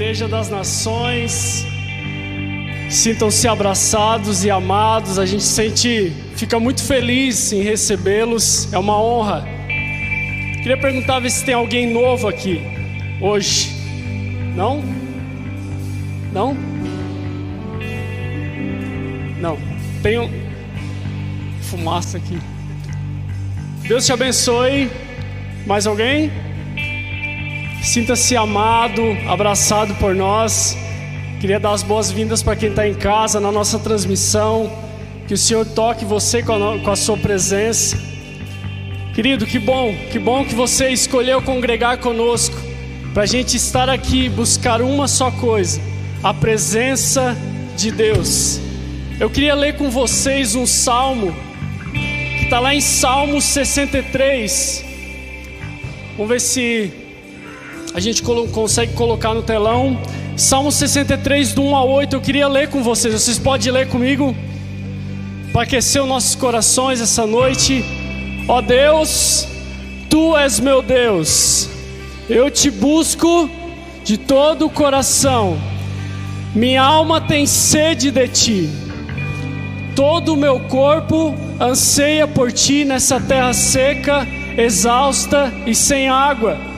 Igreja das Nações. Sintam-se abraçados e amados. A gente sente, fica muito feliz em recebê-los. É uma honra. Queria perguntar se tem alguém novo aqui hoje. Não? Não? Não. Tem um... fumaça aqui. Deus te abençoe. Mais alguém? Sinta-se amado, abraçado por nós. Queria dar as boas-vindas para quem está em casa, na nossa transmissão. Que o Senhor toque você com a, sua presença. Querido, que bom, que bom que você escolheu congregar conosco. Para a gente estar aqui buscar uma só coisa: a presença de Deus. Eu queria ler com vocês um salmo, que está lá em Salmo 63. Vamos ver se a gente consegue colocar no telão. Salmo 63, do 1 a 8. Eu queria ler com vocês. Vocês podem ler comigo? Para aquecer os nossos corações essa noite. Ó oh Deus, tu és meu Deus. Eu te busco de todo o coração. Minha alma tem sede de ti. Todo o meu corpo anseia por ti nessa terra seca, exausta e sem água.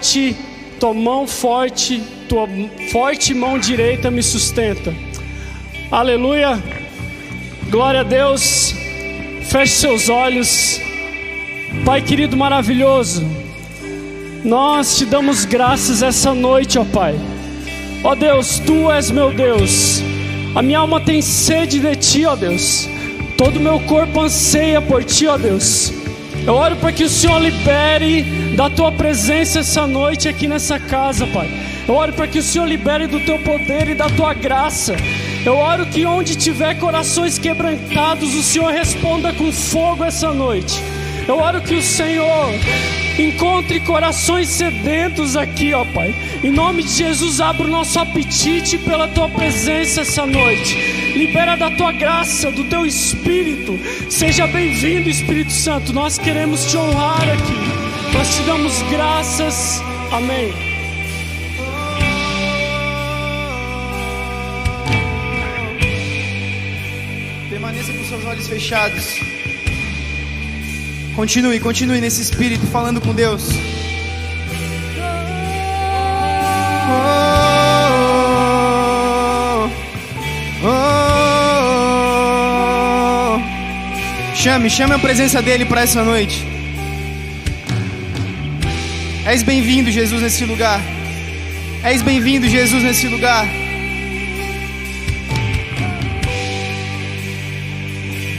Forte, tua mão forte, tua forte mão direita me sustenta. Aleluia. Glória a Deus. Feche seus olhos. Pai querido maravilhoso, nós te damos graças essa noite, ó Pai. Ó Deus, tu és meu Deus. A minha alma tem sede de ti, ó Deus. Todo o meu corpo anseia por ti, ó Deus. Eu oro para que o Senhor libere da tua presença essa noite aqui nessa casa, Pai. Eu oro para que o Senhor libere do teu poder e da tua graça. Eu oro que onde tiver corações quebrantados, o Senhor responda com fogo essa noite. Eu oro que o Senhor encontre corações sedentos aqui, ó Pai. Em nome de Jesus, abra o nosso apetite pela tua presença essa noite. Libera da tua graça, do teu espírito. Seja bem-vindo, Espírito Santo. Nós queremos te honrar aqui. Nós te damos graças. Amém. Permaneça com seus olhos fechados. Continue, continue nesse espírito falando com Deus. Oh, oh, oh, chame, chame a presença dele para essa noite. És bem-vindo, Jesus, nesse lugar. És bem-vindo, Jesus, nesse lugar.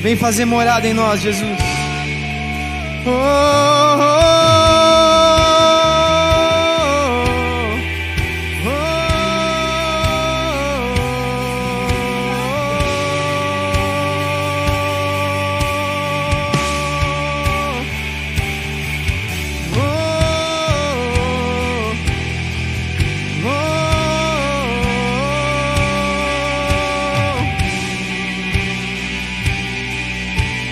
Vem fazer morada em nós, Jesus. Oh,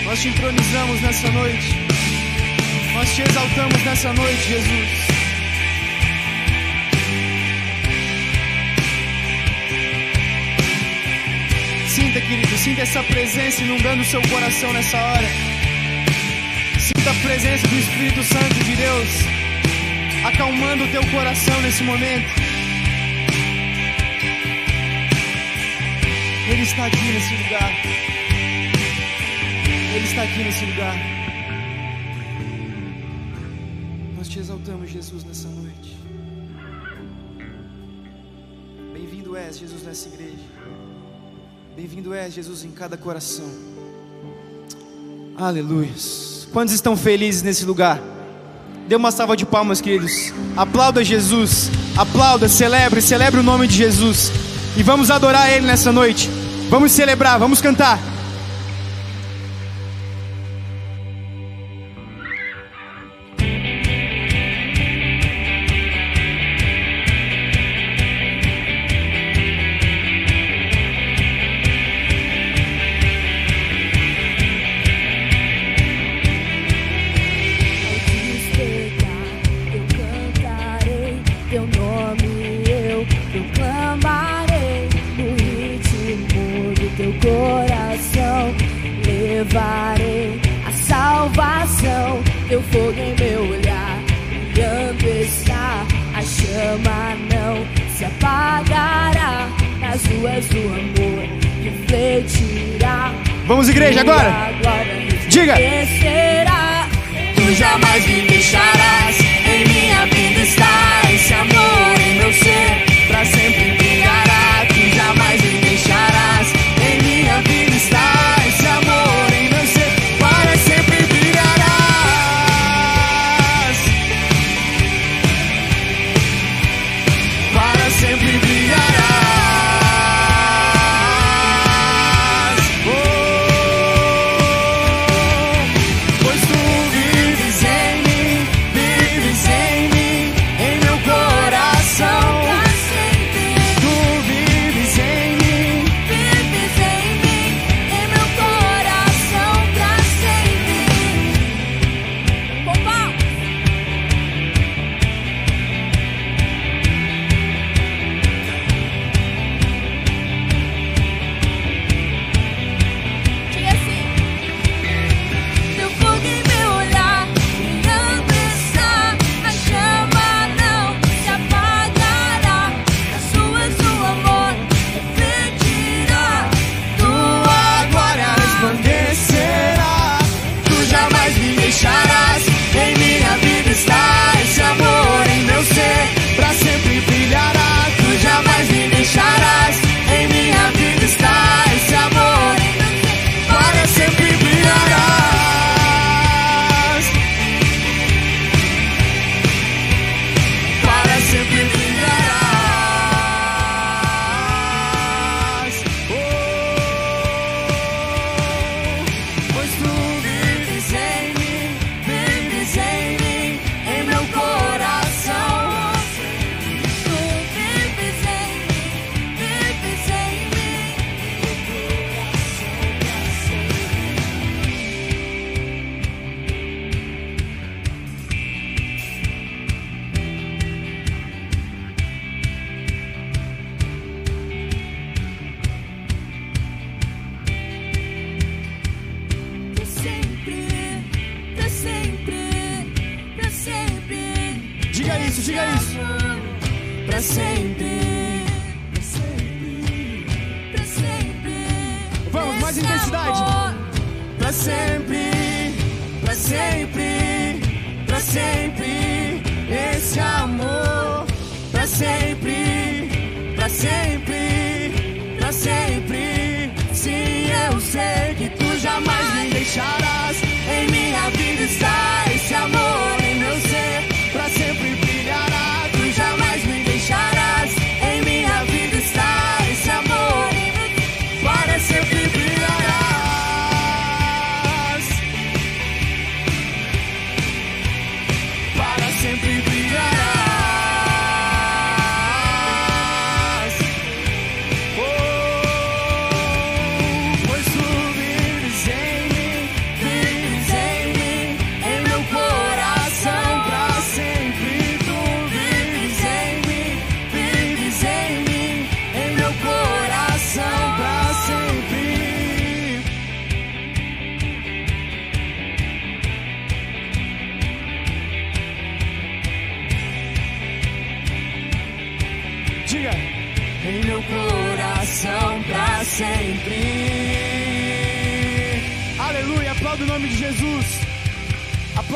Nós te entronizamos nessa noite exaltamos nessa noite, Jesus. Sinta, querido, sinta essa presença inundando seu coração nessa hora. Sinta a presença do Espírito Santo de Deus acalmando o teu coração nesse momento. Ele está aqui nesse lugar. Ele está aqui nesse lugar. exaltamos, Jesus, nessa noite. Bem-vindo és, Jesus, nessa igreja. Bem-vindo és, Jesus, em cada coração. Aleluia. Quantos estão felizes nesse lugar? Dê uma salva de palmas, queridos. Aplauda Jesus. Aplauda, celebre, celebre o nome de Jesus. E vamos adorar Ele nessa noite. Vamos celebrar, vamos cantar. levarei a salvação. Teu fogo em meu olhar, brilhando está. A chama não se apagará nas ruas do amor. Refletirá. Vamos, igreja, agora! Diga! Tu jamais me deixarás.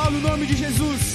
Fala o nome de Jesus.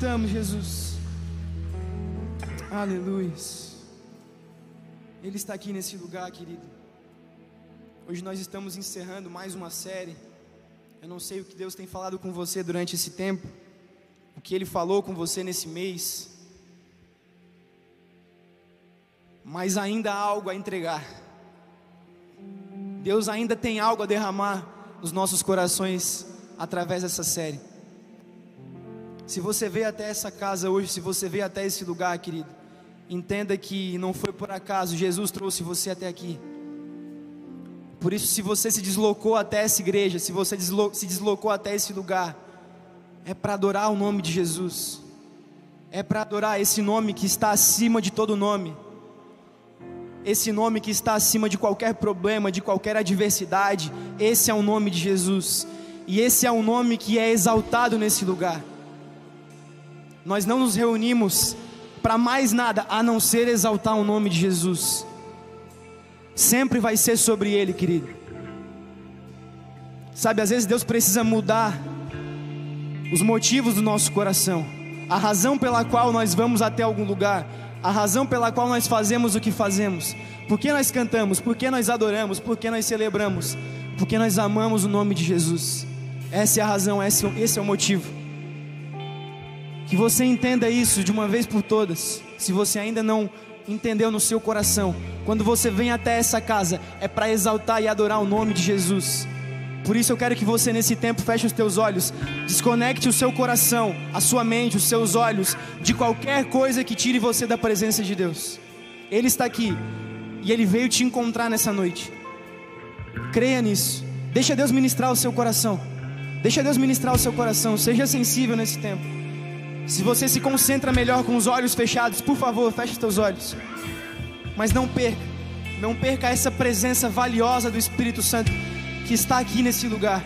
Estamos Jesus. Aleluia. Ele está aqui nesse lugar, querido. Hoje nós estamos encerrando mais uma série. Eu não sei o que Deus tem falado com você durante esse tempo, o que Ele falou com você nesse mês, mas ainda há algo a entregar. Deus ainda tem algo a derramar nos nossos corações através dessa série. Se você veio até essa casa hoje, se você veio até esse lugar, querido, entenda que não foi por acaso, Jesus trouxe você até aqui. Por isso, se você se deslocou até essa igreja, se você deslo se deslocou até esse lugar, é para adorar o nome de Jesus, é para adorar esse nome que está acima de todo nome, esse nome que está acima de qualquer problema, de qualquer adversidade. Esse é o nome de Jesus, e esse é o nome que é exaltado nesse lugar. Nós não nos reunimos para mais nada a não ser exaltar o nome de Jesus. Sempre vai ser sobre ele, querido. Sabe, às vezes Deus precisa mudar os motivos do nosso coração, a razão pela qual nós vamos até algum lugar, a razão pela qual nós fazemos o que fazemos. Por que nós cantamos? Por que nós adoramos? Por que nós celebramos? Porque nós amamos o nome de Jesus. Essa é a razão, esse, esse é o motivo. Que você entenda isso de uma vez por todas. Se você ainda não entendeu no seu coração, quando você vem até essa casa, é para exaltar e adorar o nome de Jesus. Por isso eu quero que você nesse tempo feche os teus olhos, desconecte o seu coração, a sua mente, os seus olhos de qualquer coisa que tire você da presença de Deus. Ele está aqui e ele veio te encontrar nessa noite. Creia nisso. Deixa Deus ministrar o seu coração. Deixa Deus ministrar o seu coração. Seja sensível nesse tempo. Se você se concentra melhor com os olhos fechados, por favor, feche os teus olhos. Mas não perca, não perca essa presença valiosa do Espírito Santo que está aqui nesse lugar.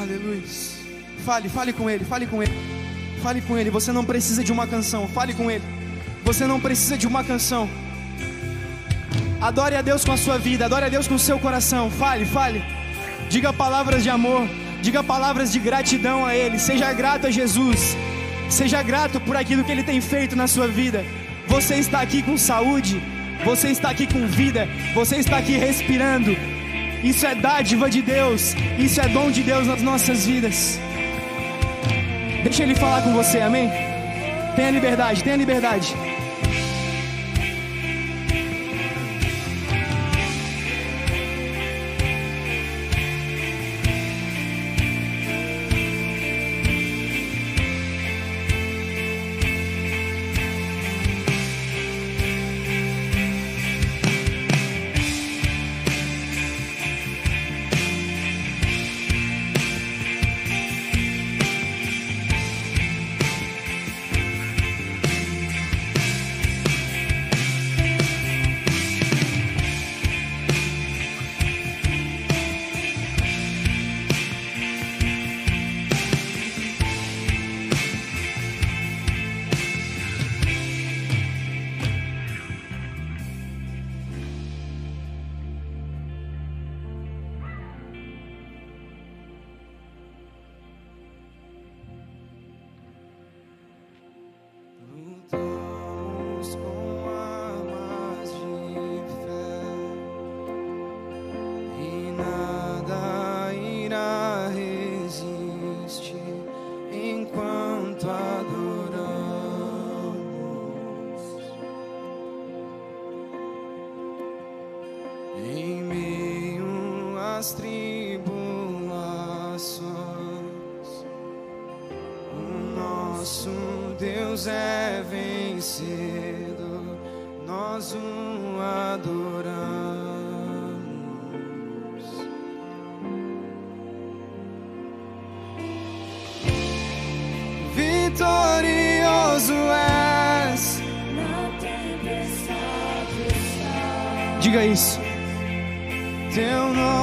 Aleluia. Fale, fale com ele, fale com ele. Fale com ele. Você não precisa de uma canção, fale com ele. Você não precisa de uma canção. Adore a Deus com a sua vida, adore a Deus com o seu coração. Fale, fale. Diga palavras de amor, diga palavras de gratidão a Ele. Seja grato a Jesus. Seja grato por aquilo que Ele tem feito na sua vida. Você está aqui com saúde, você está aqui com vida, você está aqui respirando. Isso é dádiva de Deus, isso é dom de Deus nas nossas vidas. Deixa Ele falar com você, amém? Tenha liberdade, tenha liberdade. Deus é vencido, nós o adoramos. Vitorioso és. Na tempestade. Diga isso. Teu nome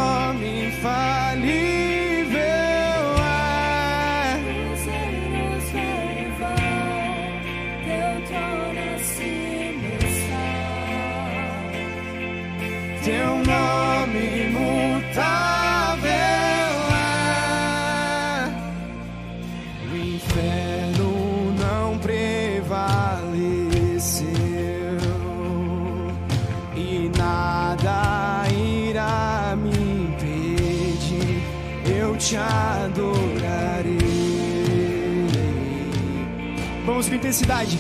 intensidade.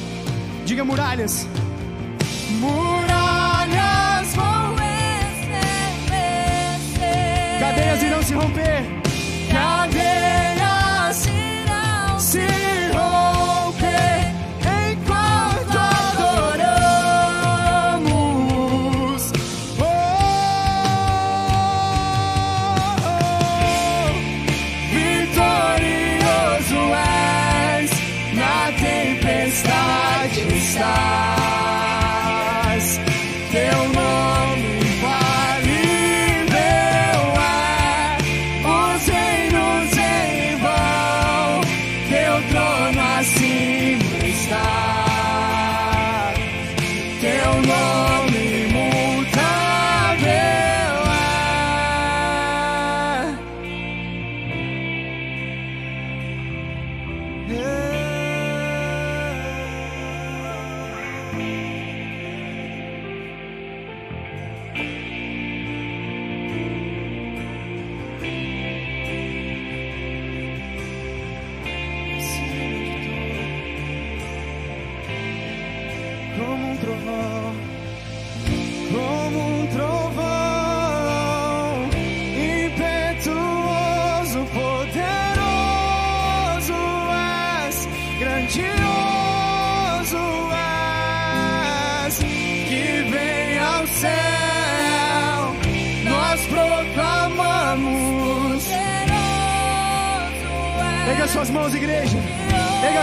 Diga muralhas.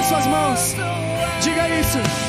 suas mãos. Diga isso.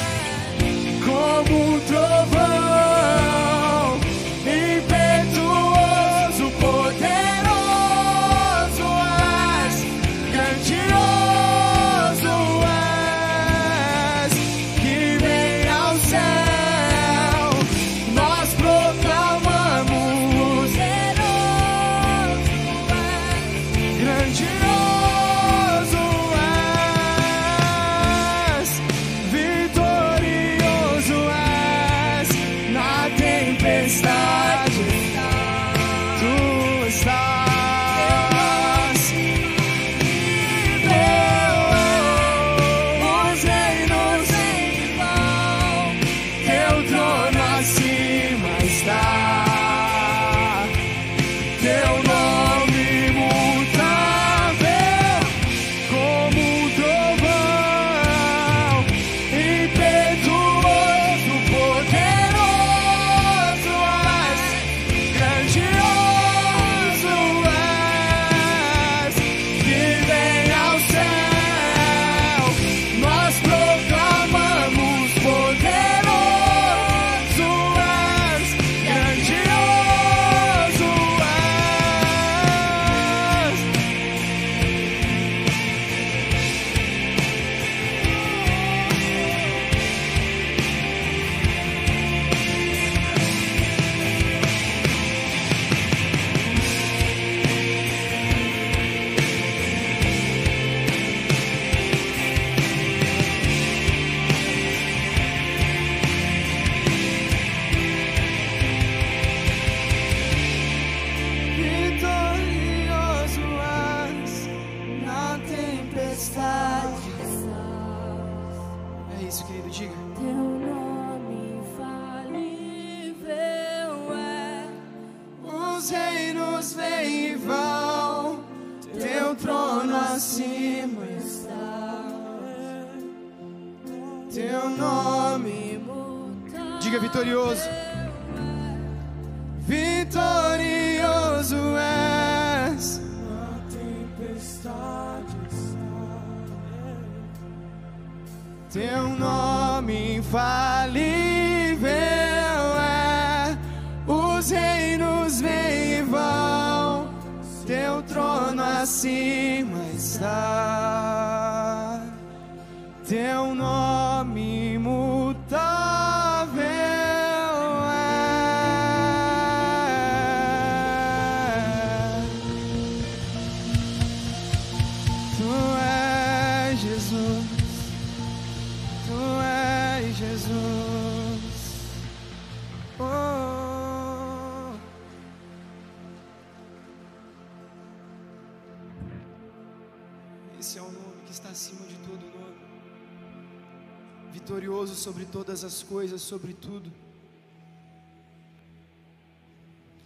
sobre todas as coisas, sobre tudo.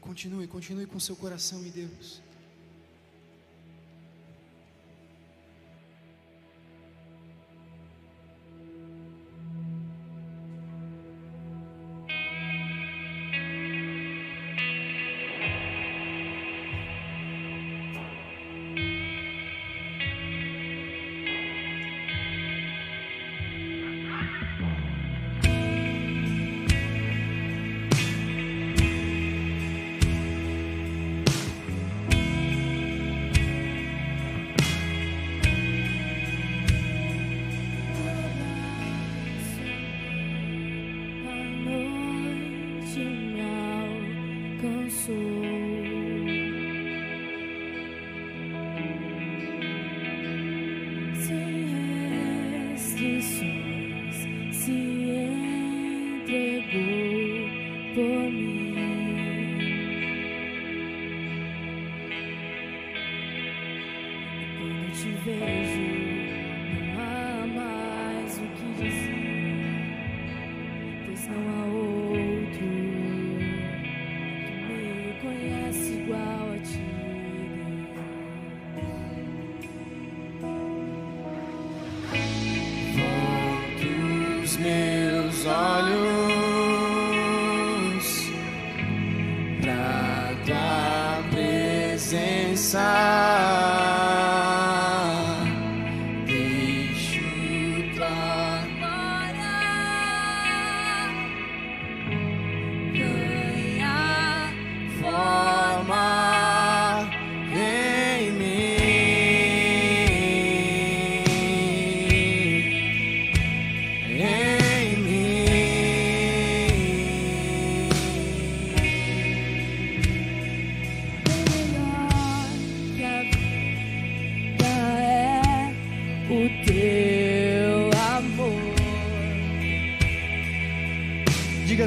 Continue, continue com seu coração em Deus.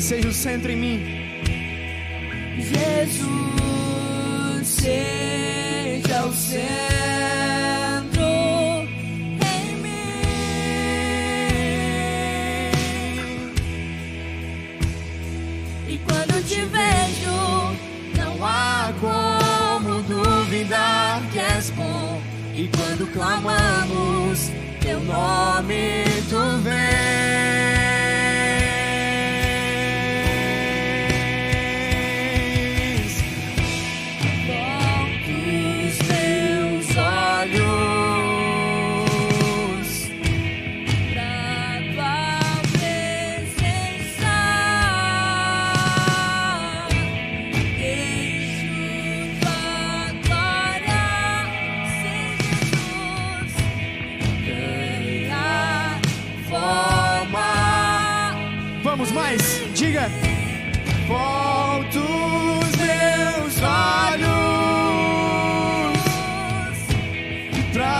Seja o centro em mim. Pra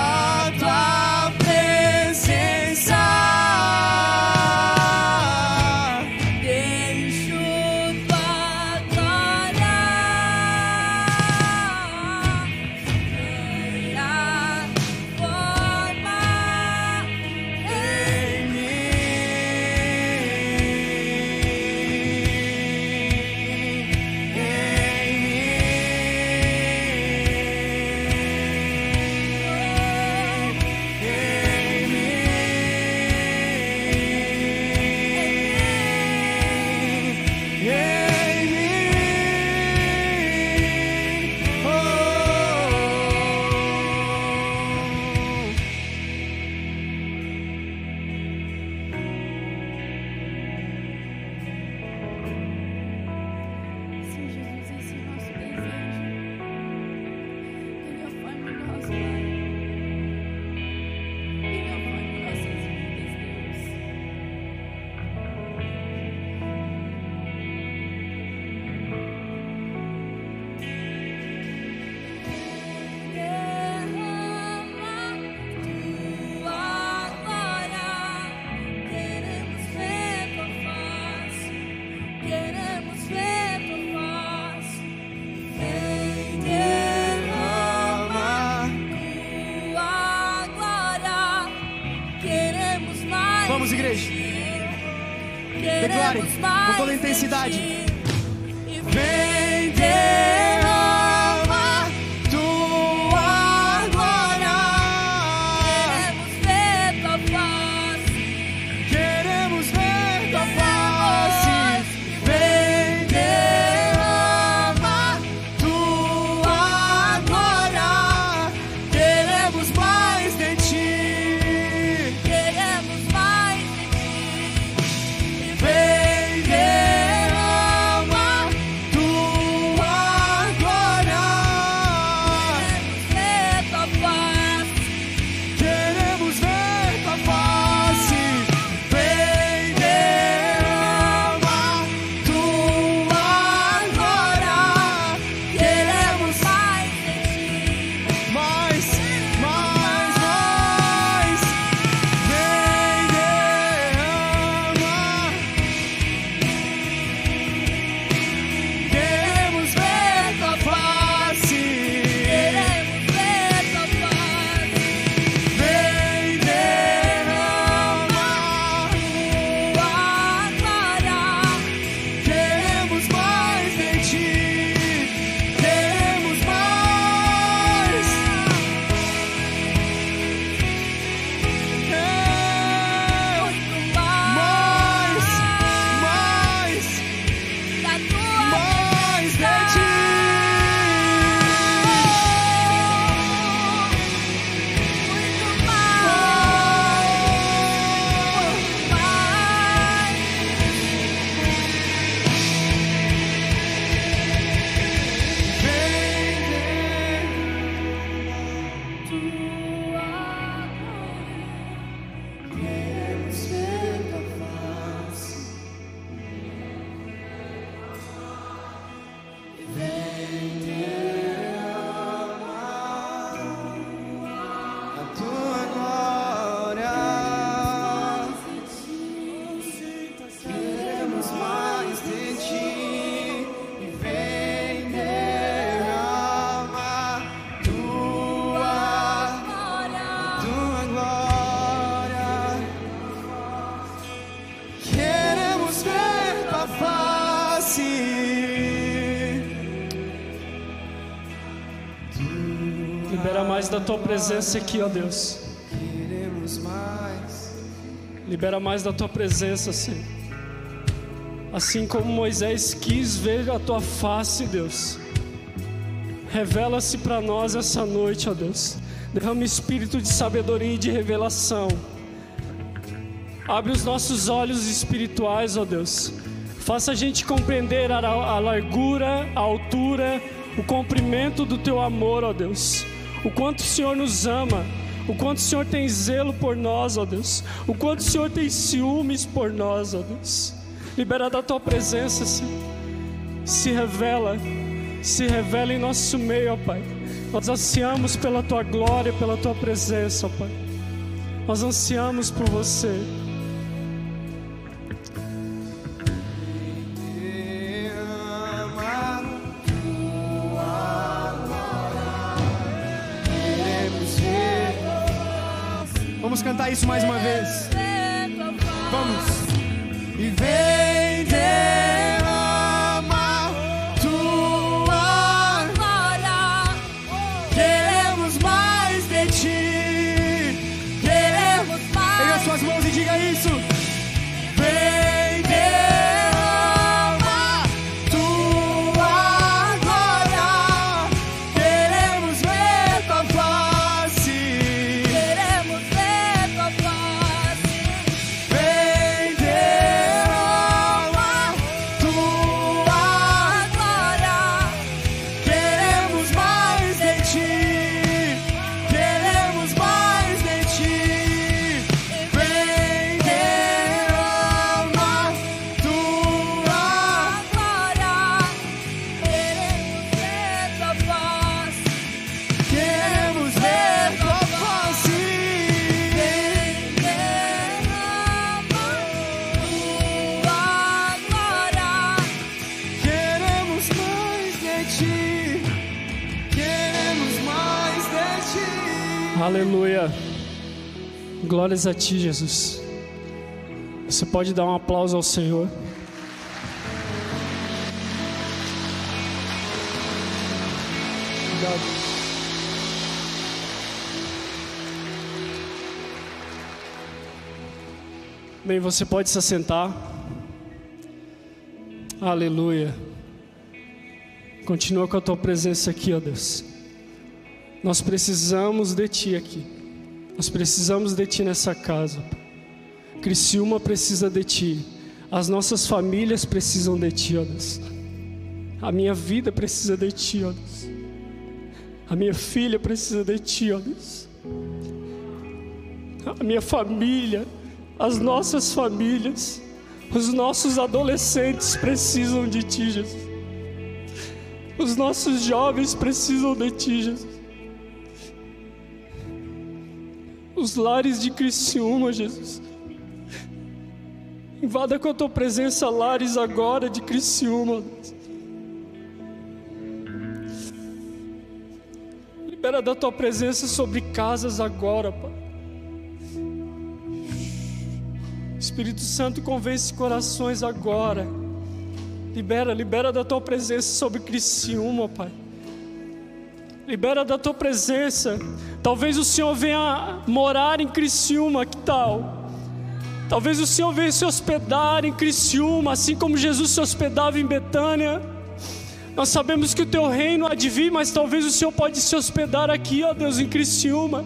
da tua presença aqui, ó Deus. Queremos mais. Libera mais da tua presença, Senhor. Assim como Moisés quis ver a tua face, Deus. Revela-se para nós essa noite, ó Deus. Derrama espírito de sabedoria e de revelação. Abre os nossos olhos espirituais, ó Deus. Faça a gente compreender a, a largura, a altura, o comprimento do teu amor, ó Deus. O quanto o Senhor nos ama, o quanto o Senhor tem zelo por nós, ó Deus. O quanto o Senhor tem ciúmes por nós, ó Deus. Libera da tua presença, Senhor. Se revela, se revela em nosso meio, ó Pai. Nós ansiamos pela tua glória, pela tua presença, ó Pai. Nós ansiamos por você. Isso mais uma vez. Vamos. Aleluia. Glórias a ti, Jesus. Você pode dar um aplauso ao Senhor. Obrigado. Bem, você pode se assentar. Aleluia. Continua com a tua presença aqui, ó Deus. Nós precisamos de Ti aqui. Nós precisamos de Ti nessa casa. Criciúma precisa de Ti. As nossas famílias precisam de Ti, ó Deus. A minha vida precisa de Ti, ó Deus. A minha filha precisa de Ti, ó Deus. A minha família, as nossas famílias, os nossos adolescentes precisam de Ti, Jesus. Os nossos jovens precisam de Ti, Jesus. Os lares de Criciúma, Jesus. Invada com a tua presença lares agora de Criciúma. Libera da tua presença sobre casas agora, Pai. Espírito Santo convence corações agora. Libera, libera da tua presença sobre Criciúma, Pai. Libera da tua presença. Talvez o Senhor venha morar em Criciúma, que tal? Talvez o Senhor venha se hospedar em Criciúma, assim como Jesus se hospedava em Betânia. Nós sabemos que o teu reino há de vir, mas talvez o Senhor pode se hospedar aqui, ó Deus, em Criciúma.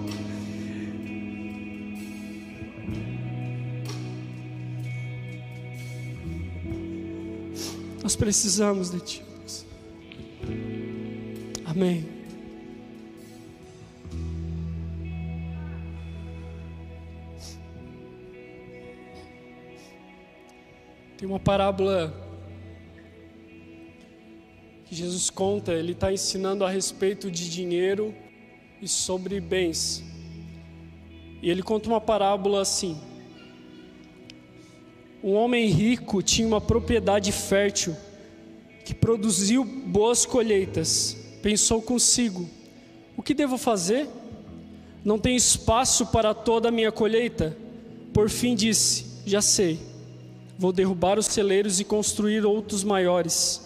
Nós precisamos de Ti. Amém. Tem uma parábola que Jesus conta, ele está ensinando a respeito de dinheiro e sobre bens. E ele conta uma parábola assim: Um homem rico tinha uma propriedade fértil que produziu boas colheitas. Pensou consigo: O que devo fazer? Não tem espaço para toda a minha colheita? Por fim disse: Já sei. Vou derrubar os celeiros e construir outros maiores.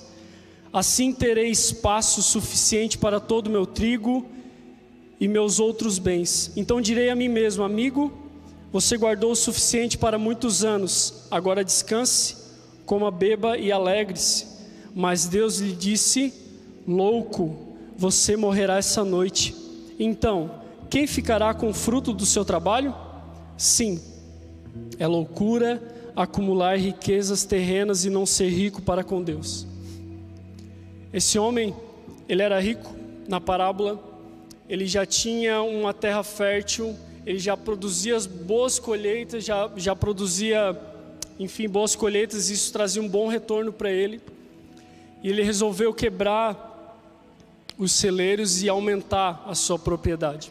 Assim terei espaço suficiente para todo o meu trigo e meus outros bens. Então direi a mim mesmo: Amigo, você guardou o suficiente para muitos anos, agora descanse, coma, beba e alegre-se. Mas Deus lhe disse: Louco, você morrerá essa noite. Então, quem ficará com o fruto do seu trabalho? Sim, é loucura acumular riquezas terrenas e não ser rico para com Deus. Esse homem, ele era rico na parábola, ele já tinha uma terra fértil, ele já produzia boas colheitas, já, já produzia, enfim, boas colheitas, e isso trazia um bom retorno para ele. E ele resolveu quebrar os celeiros e aumentar a sua propriedade.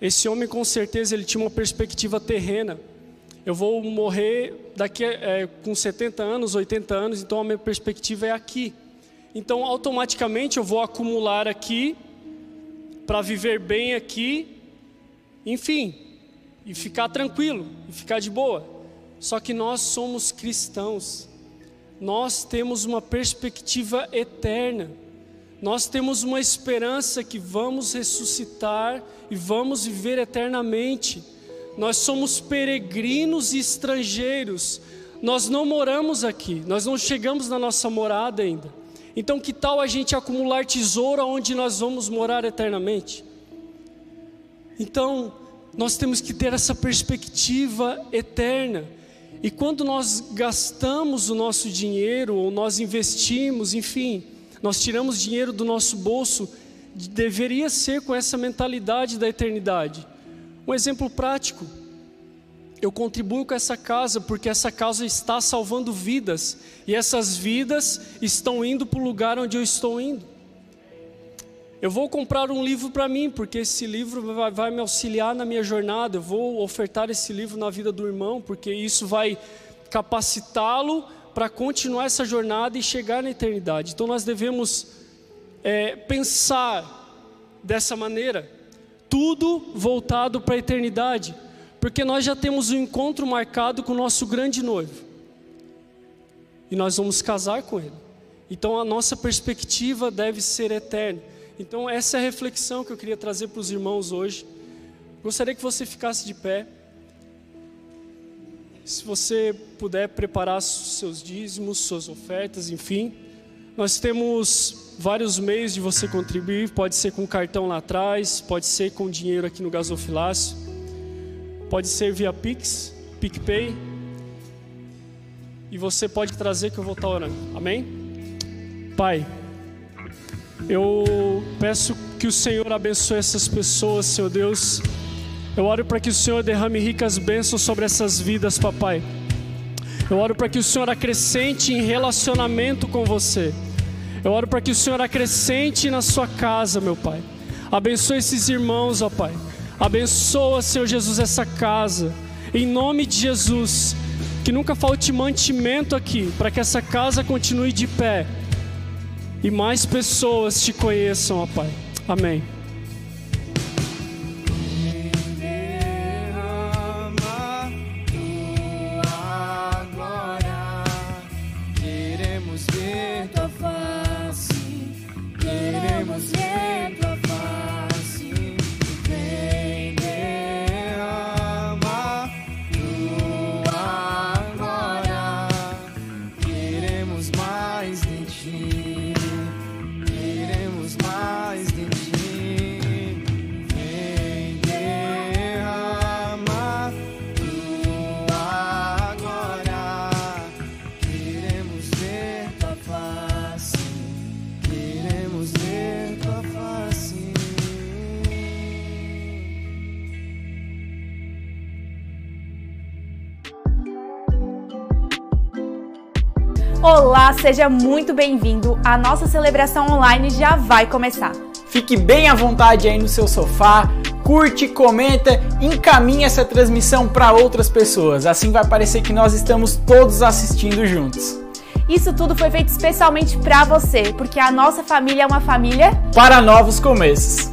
Esse homem, com certeza, ele tinha uma perspectiva terrena. Eu vou morrer daqui é, com 70 anos, 80 anos, então a minha perspectiva é aqui. Então, automaticamente, eu vou acumular aqui para viver bem aqui, enfim, e ficar tranquilo, e ficar de boa. Só que nós somos cristãos, nós temos uma perspectiva eterna, nós temos uma esperança que vamos ressuscitar e vamos viver eternamente. Nós somos peregrinos e estrangeiros, nós não moramos aqui, nós não chegamos na nossa morada ainda. Então, que tal a gente acumular tesouro onde nós vamos morar eternamente? Então, nós temos que ter essa perspectiva eterna. E quando nós gastamos o nosso dinheiro, ou nós investimos, enfim, nós tiramos dinheiro do nosso bolso, deveria ser com essa mentalidade da eternidade. Um exemplo prático eu contribuo com essa casa porque essa casa está salvando vidas e essas vidas estão indo para o lugar onde eu estou indo. Eu vou comprar um livro para mim porque esse livro vai, vai, me auxiliar na minha jornada. Eu vou ofertar esse livro na vida do irmão porque isso vai capacitá-lo para continuar essa jornada e chegar na eternidade. Então nós devemos é, pensar dessa maneira, tudo voltado para a eternidade. Porque nós já temos um encontro marcado com o nosso grande noivo. E nós vamos casar com ele. Então a nossa perspectiva deve ser eterna. Então essa é a reflexão que eu queria trazer para os irmãos hoje. Gostaria que você ficasse de pé. Se você puder preparar seus dízimos, suas ofertas, enfim. Nós temos vários meios de você contribuir. Pode ser com cartão lá atrás, pode ser com dinheiro aqui no gasofilácio. Pode ser via Pix, PicPay. E você pode trazer que eu vou estar orando. Amém? Pai, eu peço que o Senhor abençoe essas pessoas, Seu Deus. Eu oro para que o Senhor derrame ricas bênçãos sobre essas vidas, papai. Eu oro para que o Senhor acrescente em relacionamento com você. Eu oro para que o Senhor acrescente na sua casa, meu Pai. Abençoe esses irmãos, ó Pai. Abençoa, Senhor Jesus, essa casa. Em nome de Jesus. Que nunca falte mantimento aqui, para que essa casa continue de pé. E mais pessoas te conheçam, ó Pai. Amém. Olá, seja muito bem-vindo. A nossa celebração online já vai começar. Fique bem à vontade aí no seu sofá, curte, comenta, encaminhe essa transmissão para outras pessoas. Assim vai parecer que nós estamos todos assistindo juntos. Isso tudo foi feito especialmente para você, porque a nossa família é uma família. Para novos começos.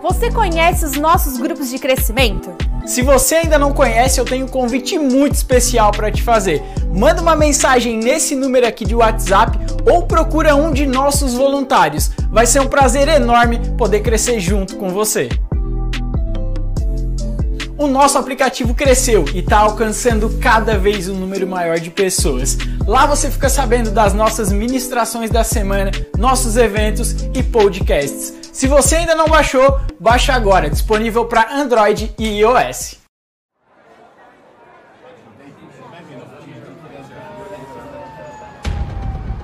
Você conhece os nossos grupos de crescimento? Se você ainda não conhece, eu tenho um convite muito especial para te fazer. Manda uma mensagem nesse número aqui de WhatsApp ou procura um de nossos voluntários. Vai ser um prazer enorme poder crescer junto com você. O nosso aplicativo cresceu e está alcançando cada vez um número maior de pessoas. Lá você fica sabendo das nossas ministrações da semana, nossos eventos e podcasts. Se você ainda não baixou, baixa agora, disponível para Android e iOS.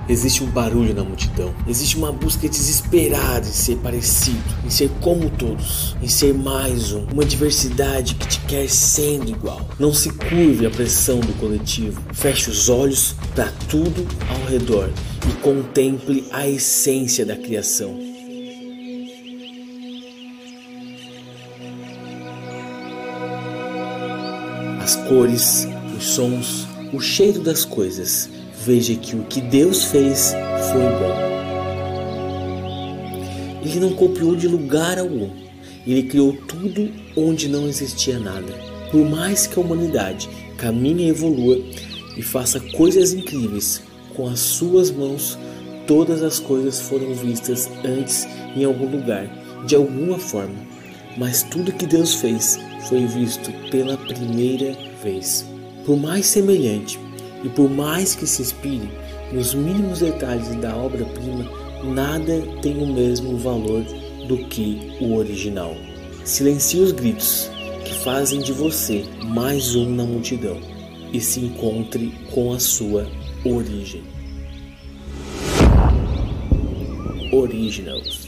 Existe um barulho na multidão. Existe uma busca desesperada em ser parecido, em ser como todos, em ser mais um. Uma diversidade que te quer sendo igual. Não se curve à pressão do coletivo. Feche os olhos para tudo ao redor e contemple a essência da criação. As cores, os sons, o cheiro das coisas veja que o que Deus fez foi bom. Ele não copiou de lugar algum. Ele criou tudo onde não existia nada. Por mais que a humanidade caminhe e evolua e faça coisas incríveis com as suas mãos, todas as coisas foram vistas antes em algum lugar, de alguma forma. Mas tudo que Deus fez foi visto pela primeira vez. Por mais semelhante e por mais que se inspire nos mínimos detalhes da obra-prima, nada tem o mesmo valor do que o original. Silencie os gritos que fazem de você mais um na multidão e se encontre com a sua origem. Originals.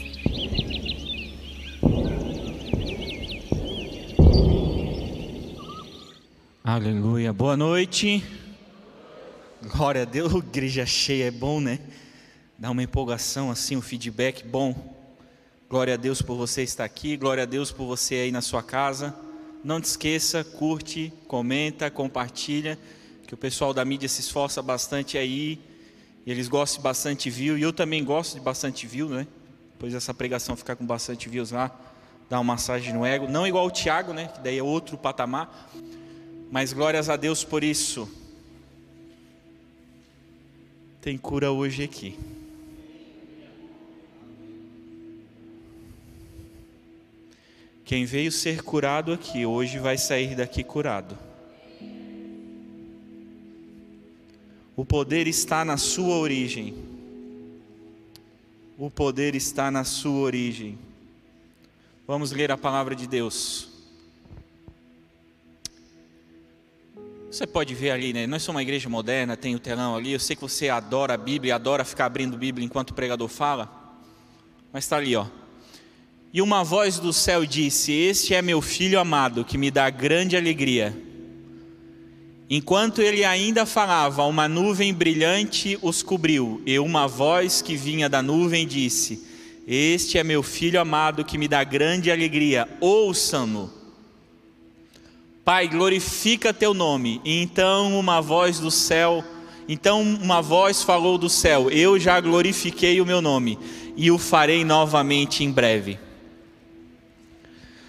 Aleluia. Boa noite. Glória a Deus. Igreja cheia é bom, né? Dá uma empolgação assim, um feedback bom. Glória a Deus por você estar aqui. Glória a Deus por você aí na sua casa. Não te esqueça, curte, comenta, compartilha, que o pessoal da mídia se esforça bastante aí. Eles gostam de bastante view. E eu também gosto de bastante view, né? Depois essa pregação ficar com bastante views lá, dá uma massagem no ego. Não igual o Tiago, né? Que daí é outro patamar. Mas glórias a Deus por isso. Tem cura hoje aqui. Quem veio ser curado aqui, hoje vai sair daqui curado. O poder está na sua origem. O poder está na sua origem. Vamos ler a palavra de Deus. Você pode ver ali, né? Nós somos uma igreja moderna, tem o telão ali. Eu sei que você adora a Bíblia, adora ficar abrindo a Bíblia enquanto o pregador fala. Mas está ali, ó. E uma voz do céu disse: Este é meu filho amado, que me dá grande alegria. Enquanto ele ainda falava, uma nuvem brilhante os cobriu, e uma voz que vinha da nuvem disse: Este é meu filho amado, que me dá grande alegria, ouçam-no. Pai, glorifica teu nome. E então uma voz do céu, então uma voz falou do céu: Eu já glorifiquei o meu nome e o farei novamente em breve.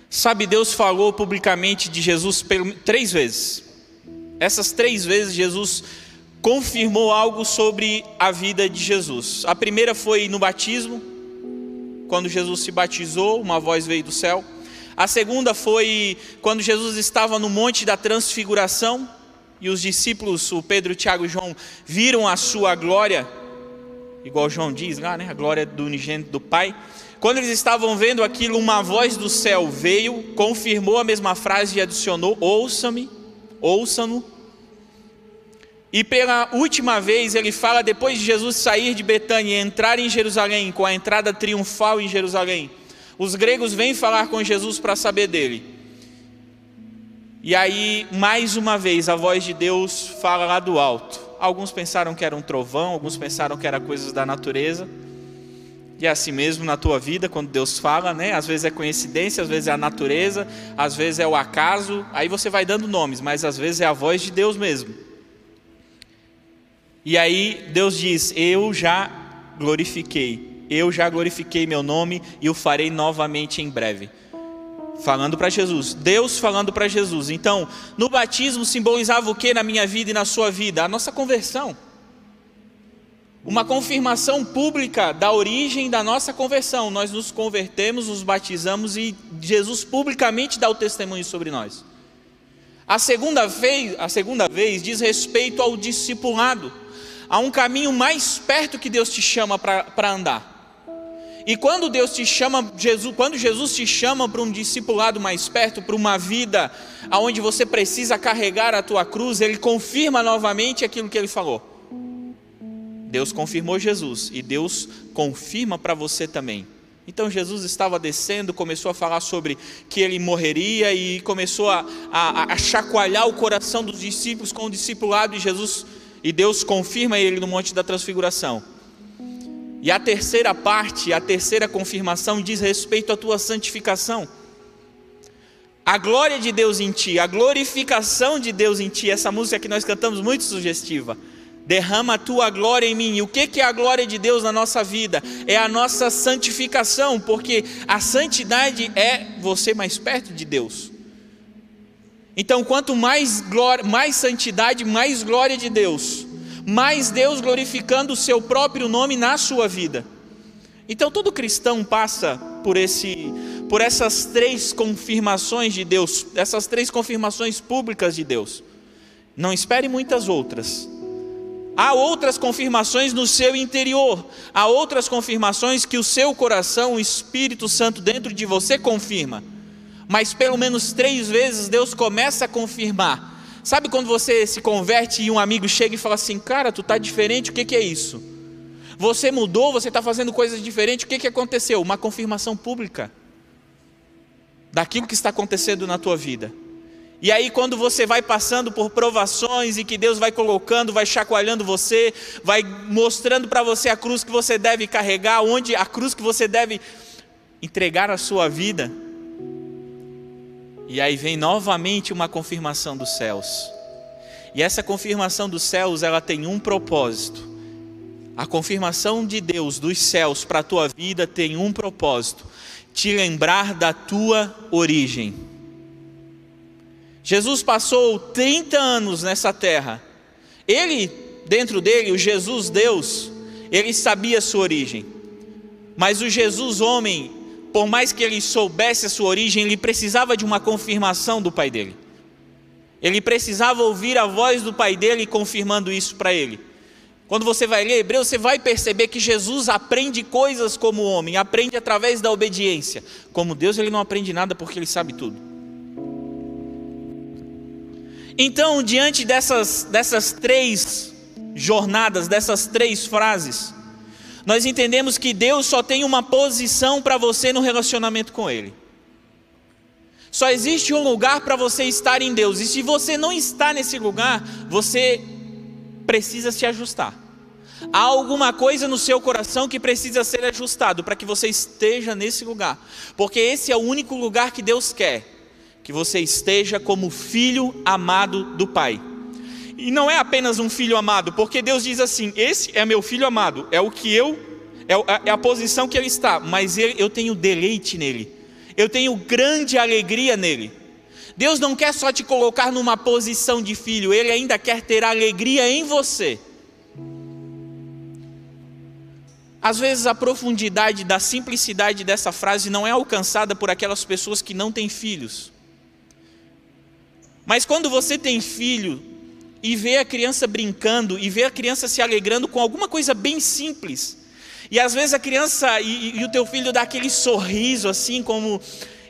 Sabe, Deus falou publicamente de Jesus três vezes. Essas três vezes Jesus confirmou algo sobre a vida de Jesus. A primeira foi no batismo, quando Jesus se batizou, uma voz veio do céu. A segunda foi quando Jesus estava no Monte da Transfiguração e os discípulos, o Pedro, Tiago e João, viram a sua glória, igual João diz lá, né? A glória do unigênito do Pai. Quando eles estavam vendo aquilo, uma voz do céu veio, confirmou a mesma frase e adicionou: Ouça-me, ouça-no. E pela última vez ele fala, depois de Jesus sair de Betânia e entrar em Jerusalém, com a entrada triunfal em Jerusalém, os gregos vêm falar com Jesus para saber dele. E aí, mais uma vez, a voz de Deus fala lá do alto. Alguns pensaram que era um trovão, alguns pensaram que era coisas da natureza. E é assim mesmo na tua vida, quando Deus fala, né? Às vezes é coincidência, às vezes é a natureza, às vezes é o acaso. Aí você vai dando nomes, mas às vezes é a voz de Deus mesmo. E aí Deus diz: Eu já glorifiquei, eu já glorifiquei meu nome e o farei novamente em breve. Falando para Jesus, Deus falando para Jesus. Então, no batismo simbolizava o que na minha vida e na sua vida? A nossa conversão. Uma confirmação pública da origem da nossa conversão. Nós nos convertemos, nos batizamos e Jesus publicamente dá o testemunho sobre nós. A segunda vez, a segunda vez diz respeito ao discipulado, a um caminho mais perto que Deus te chama para andar. E quando Deus te chama, Jesus, quando Jesus te chama para um discipulado mais perto, para uma vida aonde você precisa carregar a tua cruz, ele confirma novamente aquilo que ele falou. Deus confirmou Jesus e Deus confirma para você também. Então Jesus estava descendo, começou a falar sobre que ele morreria e começou a, a, a chacoalhar o coração dos discípulos com o discipulado e Jesus e Deus confirma ele no Monte da Transfiguração. E a terceira parte, a terceira confirmação diz respeito à tua santificação. A glória de Deus em ti, a glorificação de Deus em ti, essa música que nós cantamos muito sugestiva. Derrama a tua glória em mim. E o que é a glória de Deus na nossa vida? É a nossa santificação, porque a santidade é você mais perto de Deus. Então, quanto mais glória, mais santidade, mais glória de Deus mais Deus glorificando o seu próprio nome na sua vida. Então todo cristão passa por esse por essas três confirmações de Deus, essas três confirmações públicas de Deus. Não espere muitas outras. Há outras confirmações no seu interior, há outras confirmações que o seu coração, o Espírito Santo dentro de você confirma. Mas pelo menos três vezes Deus começa a confirmar Sabe quando você se converte e um amigo chega e fala assim: Cara, tu tá diferente, o que, que é isso? Você mudou, você está fazendo coisas diferentes, o que, que aconteceu? Uma confirmação pública daquilo que está acontecendo na tua vida. E aí, quando você vai passando por provações e que Deus vai colocando, vai chacoalhando você, vai mostrando para você a cruz que você deve carregar, onde a cruz que você deve entregar a sua vida, e aí vem novamente uma confirmação dos céus. E essa confirmação dos céus, ela tem um propósito. A confirmação de Deus dos céus para a tua vida tem um propósito: te lembrar da tua origem. Jesus passou 30 anos nessa terra. Ele, dentro dele, o Jesus Deus, ele sabia a sua origem. Mas o Jesus homem, por mais que ele soubesse a sua origem, ele precisava de uma confirmação do pai dele. Ele precisava ouvir a voz do pai dele confirmando isso para ele. Quando você vai ler Hebreus, você vai perceber que Jesus aprende coisas como homem, aprende através da obediência. Como Deus, ele não aprende nada porque ele sabe tudo. Então, diante dessas, dessas três jornadas, dessas três frases, nós entendemos que Deus só tem uma posição para você no relacionamento com Ele. Só existe um lugar para você estar em Deus, e se você não está nesse lugar, você precisa se ajustar. Há alguma coisa no seu coração que precisa ser ajustado para que você esteja nesse lugar, porque esse é o único lugar que Deus quer, que você esteja como filho amado do Pai. E não é apenas um filho amado, porque Deus diz assim: Esse é meu filho amado, é o que eu, é, é a posição que ele está, mas eu tenho deleite nele, eu tenho grande alegria nele. Deus não quer só te colocar numa posição de filho, Ele ainda quer ter alegria em você. Às vezes a profundidade da simplicidade dessa frase não é alcançada por aquelas pessoas que não têm filhos. Mas quando você tem filho, e ver a criança brincando e ver a criança se alegrando com alguma coisa bem simples. E às vezes a criança e, e o teu filho dá aquele sorriso assim, como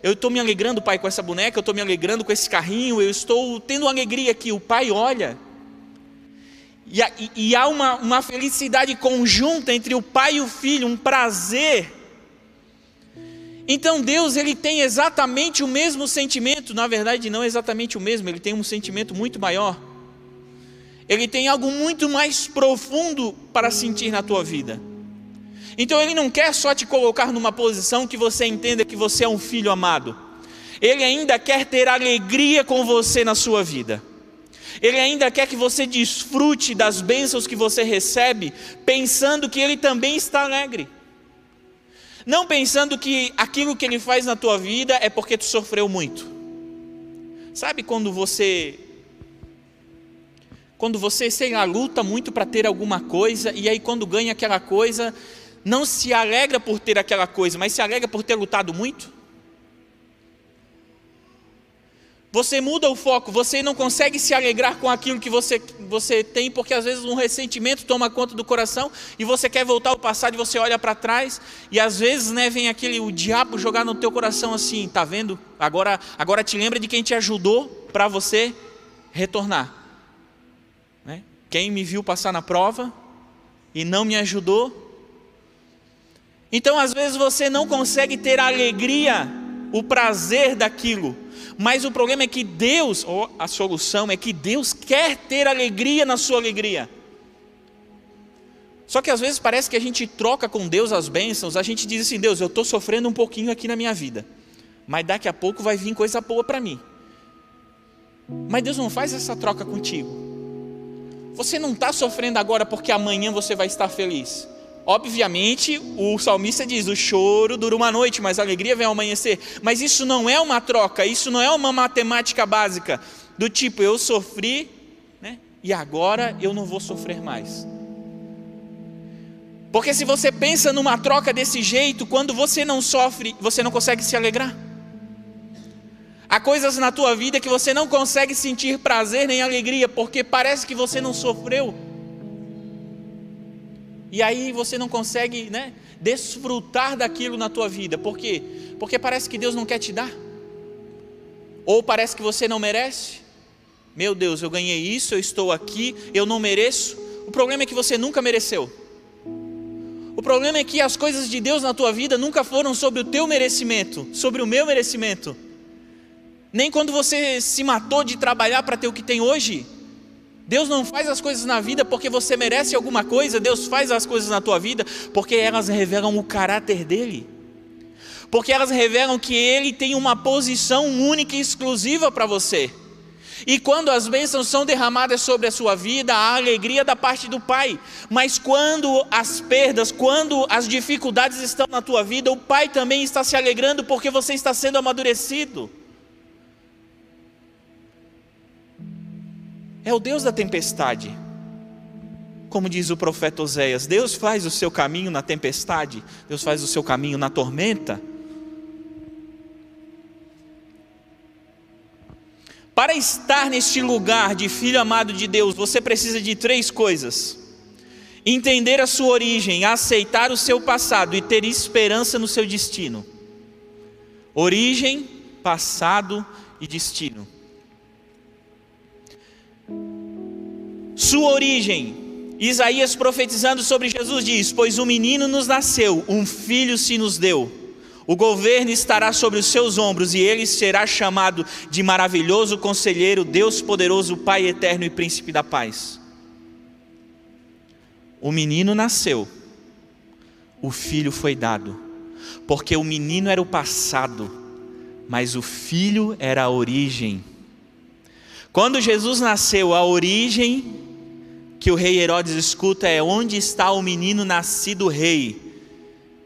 eu estou me alegrando, pai, com essa boneca, eu estou me alegrando com esse carrinho, eu estou tendo alegria aqui. O pai olha. E, e, e há uma, uma felicidade conjunta entre o pai e o filho, um prazer. Então Deus ele tem exatamente o mesmo sentimento, na verdade não exatamente o mesmo, ele tem um sentimento muito maior ele tem algo muito mais profundo para sentir na tua vida. Então ele não quer só te colocar numa posição que você entenda que você é um filho amado. Ele ainda quer ter alegria com você na sua vida. Ele ainda quer que você desfrute das bênçãos que você recebe, pensando que ele também está alegre. Não pensando que aquilo que ele faz na tua vida é porque tu sofreu muito. Sabe quando você quando você, sei lá, luta muito para ter alguma coisa e aí quando ganha aquela coisa, não se alegra por ter aquela coisa, mas se alegra por ter lutado muito? Você muda o foco, você não consegue se alegrar com aquilo que você, você tem, porque às vezes um ressentimento toma conta do coração e você quer voltar ao passado e você olha para trás e às vezes né, vem aquele o diabo jogar no teu coração assim, tá vendo? Agora, agora te lembra de quem te ajudou para você retornar. Quem me viu passar na prova e não me ajudou. Então às vezes você não consegue ter a alegria, o prazer daquilo mas o problema é que Deus, ou a solução é que Deus quer ter alegria na sua alegria. Só que às vezes parece que a gente troca com Deus as bênçãos, a gente diz assim: Deus, eu estou sofrendo um pouquinho aqui na minha vida, mas daqui a pouco vai vir coisa boa para mim. Mas Deus não faz essa troca contigo. Você não está sofrendo agora porque amanhã você vai estar feliz. Obviamente, o salmista diz: o choro dura uma noite, mas a alegria vem ao amanhecer. Mas isso não é uma troca, isso não é uma matemática básica, do tipo, eu sofri, né, e agora eu não vou sofrer mais. Porque se você pensa numa troca desse jeito, quando você não sofre, você não consegue se alegrar. Há coisas na tua vida que você não consegue sentir prazer nem alegria, porque parece que você não sofreu. E aí você não consegue, né, desfrutar daquilo na tua vida. Por quê? Porque parece que Deus não quer te dar. Ou parece que você não merece. Meu Deus, eu ganhei isso, eu estou aqui, eu não mereço. O problema é que você nunca mereceu. O problema é que as coisas de Deus na tua vida nunca foram sobre o teu merecimento, sobre o meu merecimento. Nem quando você se matou de trabalhar para ter o que tem hoje, Deus não faz as coisas na vida porque você merece alguma coisa, Deus faz as coisas na tua vida porque elas revelam o caráter dele. Porque elas revelam que ele tem uma posição única e exclusiva para você. E quando as bênçãos são derramadas sobre a sua vida, há alegria da parte do Pai. Mas quando as perdas, quando as dificuldades estão na tua vida, o Pai também está se alegrando porque você está sendo amadurecido. É o Deus da tempestade. Como diz o profeta Oséias, Deus faz o seu caminho na tempestade, Deus faz o seu caminho na tormenta. Para estar neste lugar de filho amado de Deus, você precisa de três coisas: entender a sua origem, aceitar o seu passado e ter esperança no seu destino. Origem, passado e destino. Sua origem, Isaías profetizando sobre Jesus diz: Pois um menino nos nasceu, um filho se nos deu. O governo estará sobre os seus ombros e ele será chamado de maravilhoso conselheiro, Deus poderoso, Pai eterno e príncipe da paz. O menino nasceu, o filho foi dado, porque o menino era o passado, mas o filho era a origem. Quando Jesus nasceu, a origem que o rei Herodes escuta é: Onde está o menino nascido rei?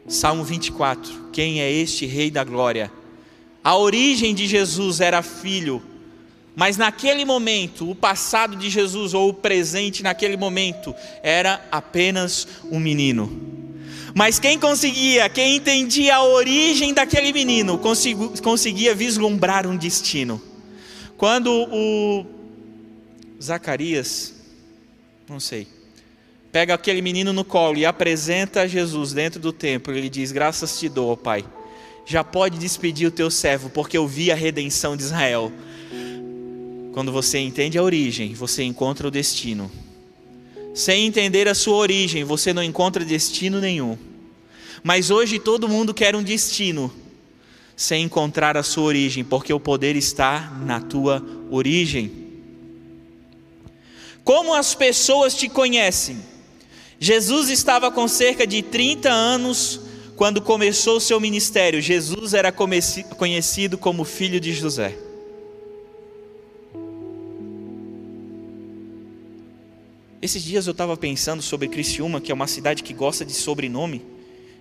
Salmo 24: Quem é este rei da glória? A origem de Jesus era filho, mas naquele momento, o passado de Jesus ou o presente naquele momento era apenas um menino. Mas quem conseguia, quem entendia a origem daquele menino, conseguia vislumbrar um destino. Quando o Zacarias não sei. Pega aquele menino no colo e apresenta a Jesus dentro do templo. Ele diz: Graças te dou, ó Pai. Já pode despedir o teu servo, porque eu vi a redenção de Israel. Quando você entende a origem, você encontra o destino. Sem entender a sua origem, você não encontra destino nenhum. Mas hoje todo mundo quer um destino, sem encontrar a sua origem, porque o poder está na tua origem. Como as pessoas te conhecem? Jesus estava com cerca de 30 anos quando começou o seu ministério. Jesus era conhecido como filho de José. Esses dias eu estava pensando sobre Criciúma, que é uma cidade que gosta de sobrenome.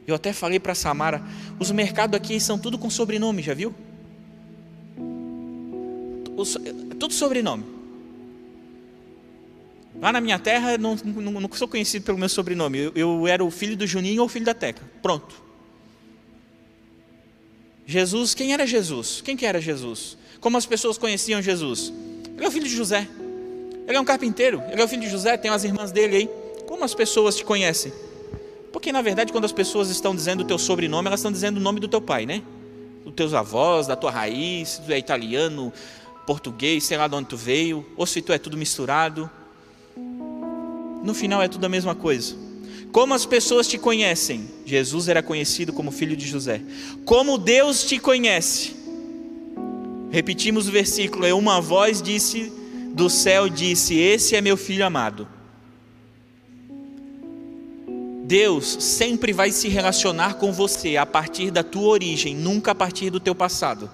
Eu até falei para Samara, os mercados aqui são tudo com sobrenome, já viu? Os- tudo sobrenome. Lá na minha terra, não, não, não sou conhecido pelo meu sobrenome. Eu, eu era o filho do Juninho ou o filho da Teca. Pronto. Jesus, quem era Jesus? Quem que era Jesus? Como as pessoas conheciam Jesus? Ele é o filho de José. Ele é um carpinteiro. Ele é o filho de José, tem as irmãs dele aí. Como as pessoas te conhecem? Porque na verdade, quando as pessoas estão dizendo o teu sobrenome, elas estão dizendo o nome do teu pai, né? Dos teus avós, da tua raiz, se tu é italiano, português, sei lá de onde tu veio, ou se tu é tudo misturado. No final é tudo a mesma coisa. Como as pessoas te conhecem? Jesus era conhecido como filho de José. Como Deus te conhece? Repetimos o versículo, é uma voz disse do céu disse: "Esse é meu filho amado". Deus sempre vai se relacionar com você a partir da tua origem, nunca a partir do teu passado.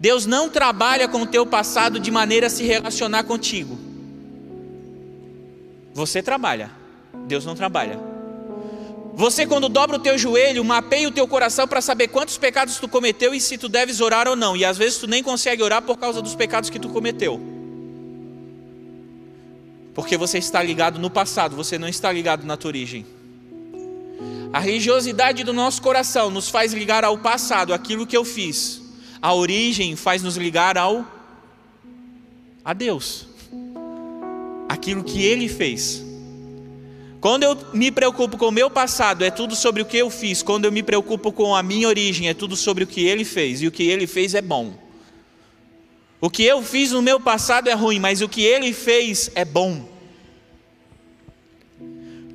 Deus não trabalha com o teu passado de maneira a se relacionar contigo. Você trabalha, Deus não trabalha. Você quando dobra o teu joelho, mapeia o teu coração para saber quantos pecados tu cometeu e se tu deves orar ou não. E às vezes tu nem consegue orar por causa dos pecados que tu cometeu. Porque você está ligado no passado, você não está ligado na tua origem. A religiosidade do nosso coração nos faz ligar ao passado, aquilo que eu fiz. A origem faz nos ligar ao a Deus. Aquilo que ele fez. Quando eu me preocupo com o meu passado, é tudo sobre o que eu fiz. Quando eu me preocupo com a minha origem, é tudo sobre o que ele fez. E o que ele fez é bom. O que eu fiz no meu passado é ruim, mas o que ele fez é bom.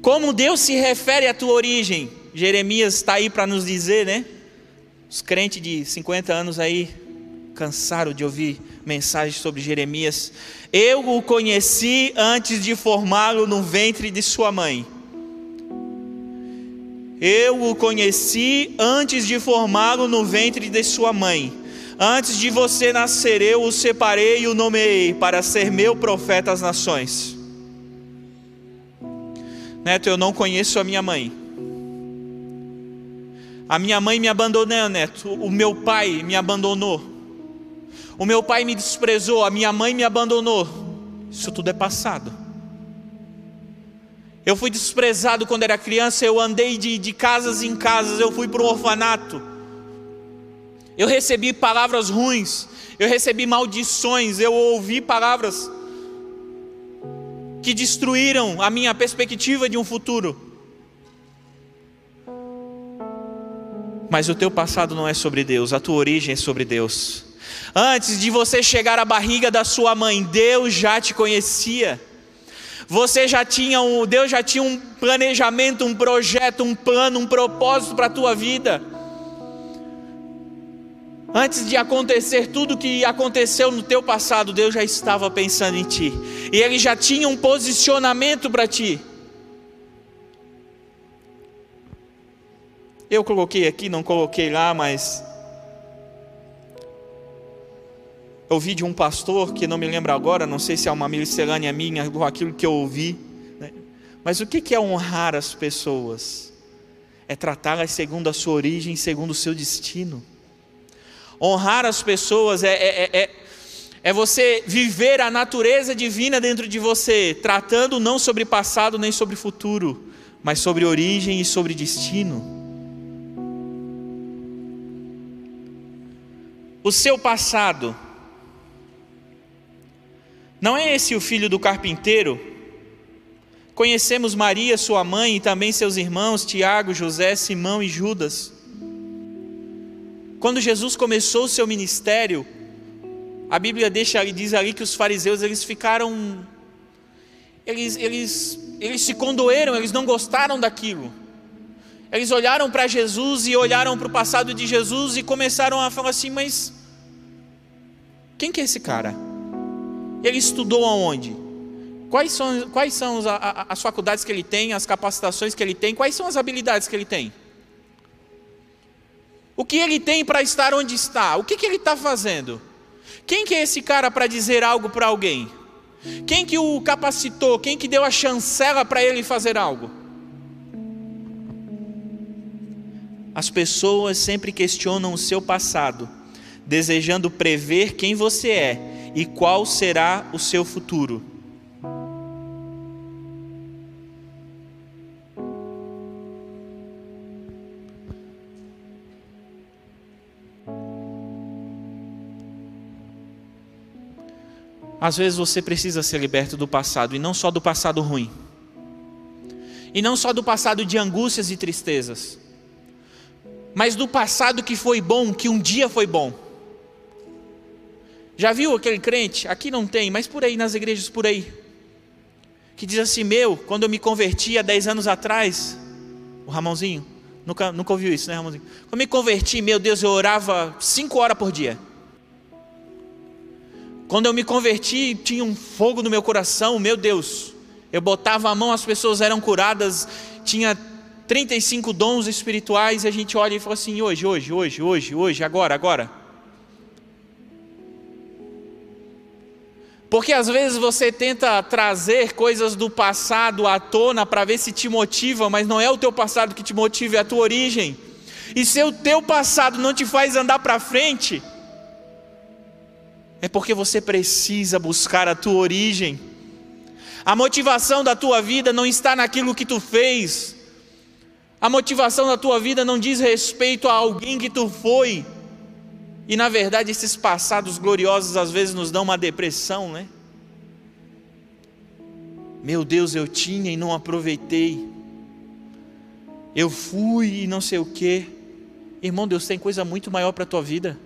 Como Deus se refere à tua origem? Jeremias está aí para nos dizer, né? Os crentes de 50 anos aí cansaram de ouvir mensagens sobre Jeremias. Eu o conheci antes de formá-lo no ventre de sua mãe. Eu o conheci antes de formá-lo no ventre de sua mãe. Antes de você nascer, eu o separei e o nomeei para ser meu profeta às nações. Neto, eu não conheço a minha mãe. A minha mãe me abandonou, Neto. O meu pai me abandonou. O meu pai me desprezou, a minha mãe me abandonou. Isso tudo é passado. Eu fui desprezado quando era criança, eu andei de, de casas em casas, eu fui para um orfanato. Eu recebi palavras ruins, eu recebi maldições, eu ouvi palavras que destruíram a minha perspectiva de um futuro. Mas o teu passado não é sobre Deus, a tua origem é sobre Deus. Antes de você chegar à barriga da sua mãe, Deus já te conhecia. Você já tinha um, Deus já tinha um planejamento, um projeto, um plano, um propósito para a tua vida. Antes de acontecer tudo que aconteceu no teu passado, Deus já estava pensando em ti. E Ele já tinha um posicionamento para ti. Eu coloquei aqui, não coloquei lá, mas. Ouvi de um pastor, que não me lembro agora, não sei se é uma miscelânea minha, ou aquilo que eu ouvi. né? Mas o que é honrar as pessoas? É tratá-las segundo a sua origem, segundo o seu destino. Honrar as pessoas é, é, é, é você viver a natureza divina dentro de você, tratando não sobre passado nem sobre futuro, mas sobre origem e sobre destino. O seu passado não é esse o filho do carpinteiro? Conhecemos Maria, sua mãe, e também seus irmãos, Tiago, José, Simão e Judas. Quando Jesus começou o seu ministério, a Bíblia deixa diz ali que os fariseus eles ficaram eles, eles, eles se condoeram, eles não gostaram daquilo. Eles olharam para Jesus e olharam para o passado de Jesus e começaram a falar assim: mas quem que é esse cara? Ele estudou aonde? Quais são, quais são as, as faculdades que ele tem, as capacitações que ele tem, quais são as habilidades que ele tem? O que ele tem para estar onde está? O que, que ele está fazendo? Quem que é esse cara para dizer algo para alguém? Quem que o capacitou? Quem que deu a chancela para ele fazer algo? As pessoas sempre questionam o seu passado, desejando prever quem você é e qual será o seu futuro. Às vezes você precisa ser liberto do passado, e não só do passado ruim, e não só do passado de angústias e tristezas, mas do passado que foi bom, que um dia foi bom. Já viu aquele crente? Aqui não tem, mas por aí, nas igrejas por aí, que diz assim: Meu, quando eu me converti há 10 anos atrás, o Ramãozinho, nunca, nunca ouviu isso, né, Ramãozinho? Quando eu me converti, meu Deus, eu orava 5 horas por dia. Quando eu me converti, tinha um fogo no meu coração, meu Deus. Eu botava a mão, as pessoas eram curadas, tinha 35 dons espirituais, e a gente olha e fala assim: hoje, hoje, hoje, hoje, hoje, agora, agora. Porque às vezes você tenta trazer coisas do passado à tona para ver se te motiva, mas não é o teu passado que te motiva, é a tua origem. E se o teu passado não te faz andar para frente, é porque você precisa buscar a tua origem. A motivação da tua vida não está naquilo que tu fez. A motivação da tua vida não diz respeito a alguém que tu foi. E na verdade, esses passados gloriosos às vezes nos dão uma depressão, né? Meu Deus, eu tinha e não aproveitei. Eu fui e não sei o quê. Irmão, Deus tem coisa muito maior para a tua vida.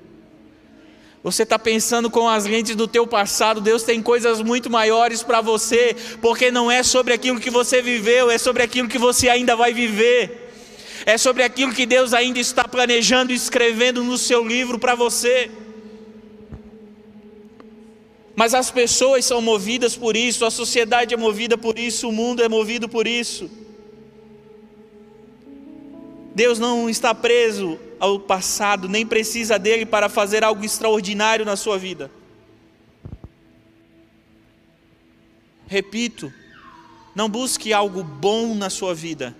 Você está pensando com as lentes do teu passado, Deus tem coisas muito maiores para você, porque não é sobre aquilo que você viveu, é sobre aquilo que você ainda vai viver. É sobre aquilo que Deus ainda está planejando e escrevendo no seu livro para você. Mas as pessoas são movidas por isso, a sociedade é movida por isso, o mundo é movido por isso. Deus não está preso ao passado, nem precisa dele para fazer algo extraordinário na sua vida. Repito, não busque algo bom na sua vida.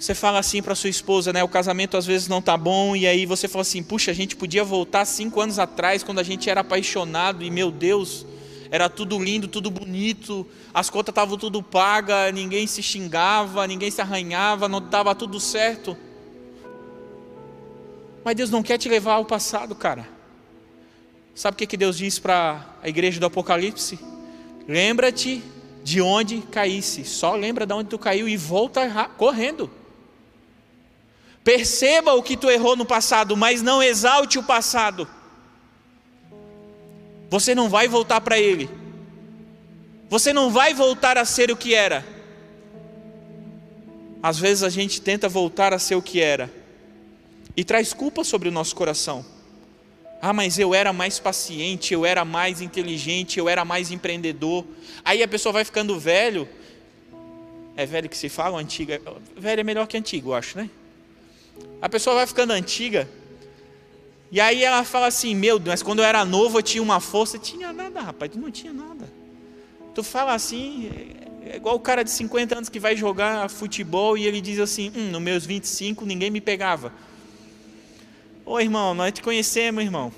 Você fala assim para sua esposa, né? O casamento às vezes não está bom, e aí você fala assim: puxa, a gente podia voltar cinco anos atrás, quando a gente era apaixonado, e meu Deus, era tudo lindo, tudo bonito, as contas estavam tudo pagas, ninguém se xingava, ninguém se arranhava, não estava tudo certo. Mas Deus não quer te levar ao passado, cara. Sabe o que, que Deus diz para a igreja do Apocalipse? Lembra-te de onde caísse. Só lembra de onde tu caiu e volta correndo. Perceba o que tu errou no passado, mas não exalte o passado. Você não vai voltar para ele. Você não vai voltar a ser o que era. Às vezes a gente tenta voltar a ser o que era e traz culpa sobre o nosso coração. Ah, mas eu era mais paciente, eu era mais inteligente, eu era mais empreendedor. Aí a pessoa vai ficando velho. É velho que se fala, antiga. Velho é melhor que antigo, eu acho, né? A pessoa vai ficando antiga e aí ela fala assim: Meu Deus, mas quando eu era novo eu tinha uma força. Tinha nada, rapaz, não tinha nada. Tu fala assim, é igual o cara de 50 anos que vai jogar futebol e ele diz assim: Hum, nos meus 25 ninguém me pegava. Ô irmão, nós te conhecemos, irmão.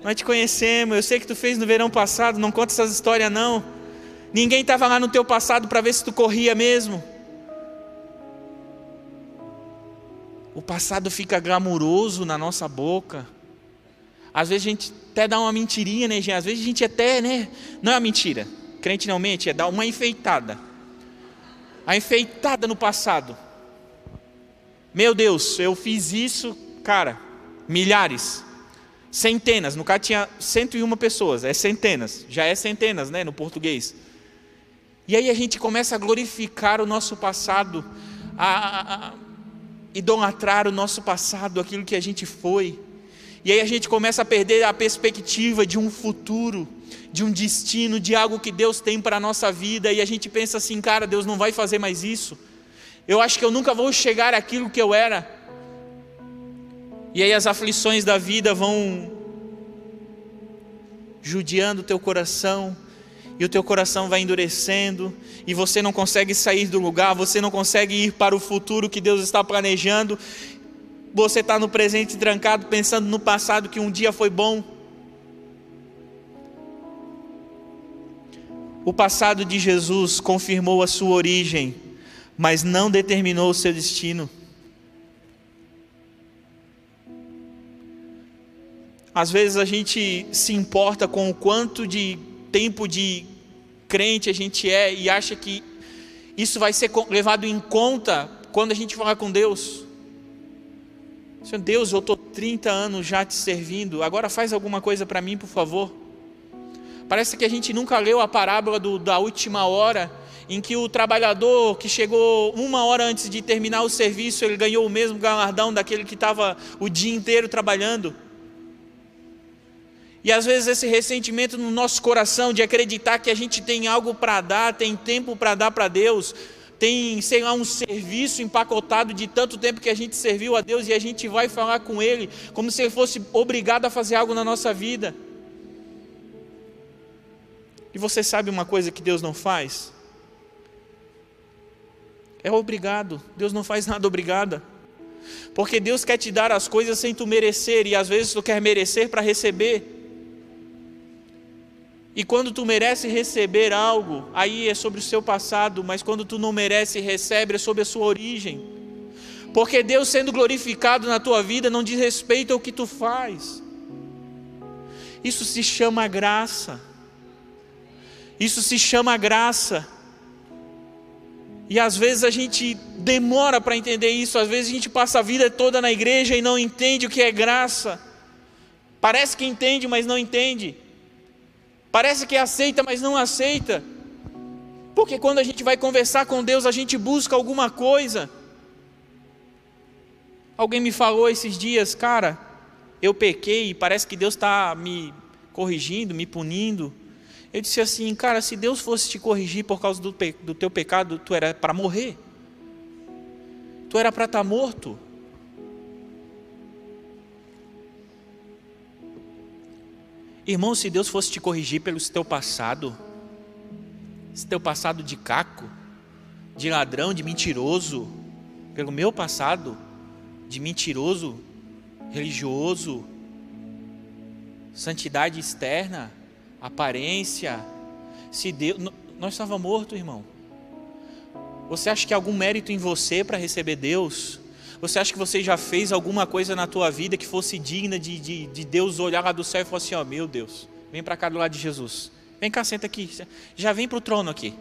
Nós te conhecemos. Eu sei que tu fez no verão passado, não conta essas histórias não. Ninguém estava lá no teu passado para ver se tu corria mesmo. O passado fica glamuroso na nossa boca. Às vezes a gente até dá uma mentirinha, né, gente? Às vezes a gente até, né? Não é uma mentira. Crente não mente, é dar uma enfeitada. A enfeitada no passado. Meu Deus, eu fiz isso, cara, milhares, centenas. No caso tinha 101 pessoas, é centenas, já é centenas, né, no português. E aí a gente começa a glorificar o nosso passado, a, a, idolatrar o nosso passado, aquilo que a gente foi. E aí a gente começa a perder a perspectiva de um futuro, de um destino, de algo que Deus tem para a nossa vida, e a gente pensa assim, cara, Deus não vai fazer mais isso. Eu acho que eu nunca vou chegar àquilo que eu era. E aí as aflições da vida vão judiando o teu coração, e o teu coração vai endurecendo, e você não consegue sair do lugar, você não consegue ir para o futuro que Deus está planejando, você está no presente trancado, pensando no passado que um dia foi bom. O passado de Jesus confirmou a sua origem, mas não determinou o seu destino. Às vezes a gente se importa com o quanto de tempo de crente a gente é e acha que isso vai ser levado em conta quando a gente falar com Deus. Senhor Deus, eu estou 30 anos já te servindo, agora faz alguma coisa para mim, por favor. Parece que a gente nunca leu a parábola do, da última hora, em que o trabalhador que chegou uma hora antes de terminar o serviço, ele ganhou o mesmo galardão daquele que estava o dia inteiro trabalhando. E às vezes esse ressentimento no nosso coração de acreditar que a gente tem algo para dar, tem tempo para dar para Deus, tem, sei lá, um serviço empacotado de tanto tempo que a gente serviu a Deus e a gente vai falar com Ele como se Ele fosse obrigado a fazer algo na nossa vida. E você sabe uma coisa que Deus não faz? É obrigado. Deus não faz nada obrigada. Porque Deus quer te dar as coisas sem tu merecer e às vezes tu quer merecer para receber. E quando tu merece receber algo, aí é sobre o seu passado, mas quando tu não merece recebe, é sobre a sua origem. Porque Deus sendo glorificado na tua vida não diz respeito ao que tu faz. Isso se chama graça. Isso se chama graça. E às vezes a gente demora para entender isso, às vezes a gente passa a vida toda na igreja e não entende o que é graça. Parece que entende, mas não entende. Parece que aceita, mas não aceita. Porque quando a gente vai conversar com Deus, a gente busca alguma coisa. Alguém me falou esses dias, cara, eu pequei e parece que Deus está me corrigindo, me punindo. Eu disse assim, cara, se Deus fosse te corrigir por causa do, do teu pecado, tu era para morrer. Tu era para estar tá morto. Irmão, se Deus fosse te corrigir pelo teu passado, esse teu passado de caco, de ladrão, de mentiroso, pelo meu passado, de mentiroso, religioso, santidade externa, aparência, se Deus, nós estava morto, irmão. Você acha que há algum mérito em você para receber Deus? Você acha que você já fez alguma coisa na tua vida que fosse digna de, de, de Deus olhar lá do céu e falar assim: ó, oh, meu Deus, vem para cá do lado de Jesus. Vem cá, senta aqui. Já vem para o trono aqui.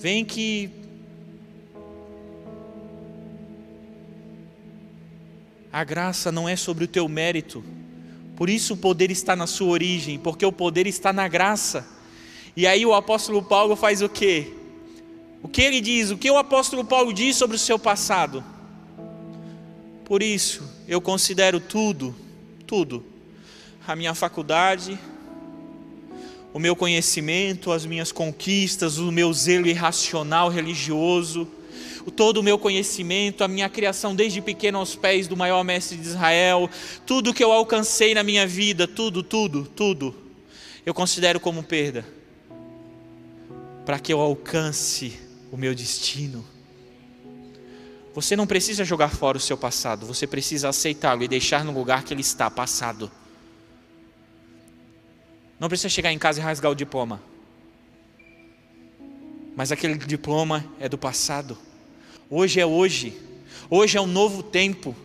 Vem que. A graça não é sobre o teu mérito. Por isso o poder está na sua origem, porque o poder está na graça. E aí o apóstolo Paulo faz o quê? O que ele diz? O que o apóstolo Paulo diz sobre o seu passado? Por isso, eu considero tudo, tudo, a minha faculdade, o meu conhecimento, as minhas conquistas, o meu zelo irracional religioso, todo o meu conhecimento, a minha criação desde pequeno aos pés do maior mestre de Israel, tudo que eu alcancei na minha vida, tudo, tudo, tudo, eu considero como perda, para que eu alcance o meu destino. Você não precisa jogar fora o seu passado, você precisa aceitá-lo e deixar no lugar que ele está, passado. Não precisa chegar em casa e rasgar o diploma. Mas aquele diploma é do passado. Hoje é hoje. Hoje é um novo tempo.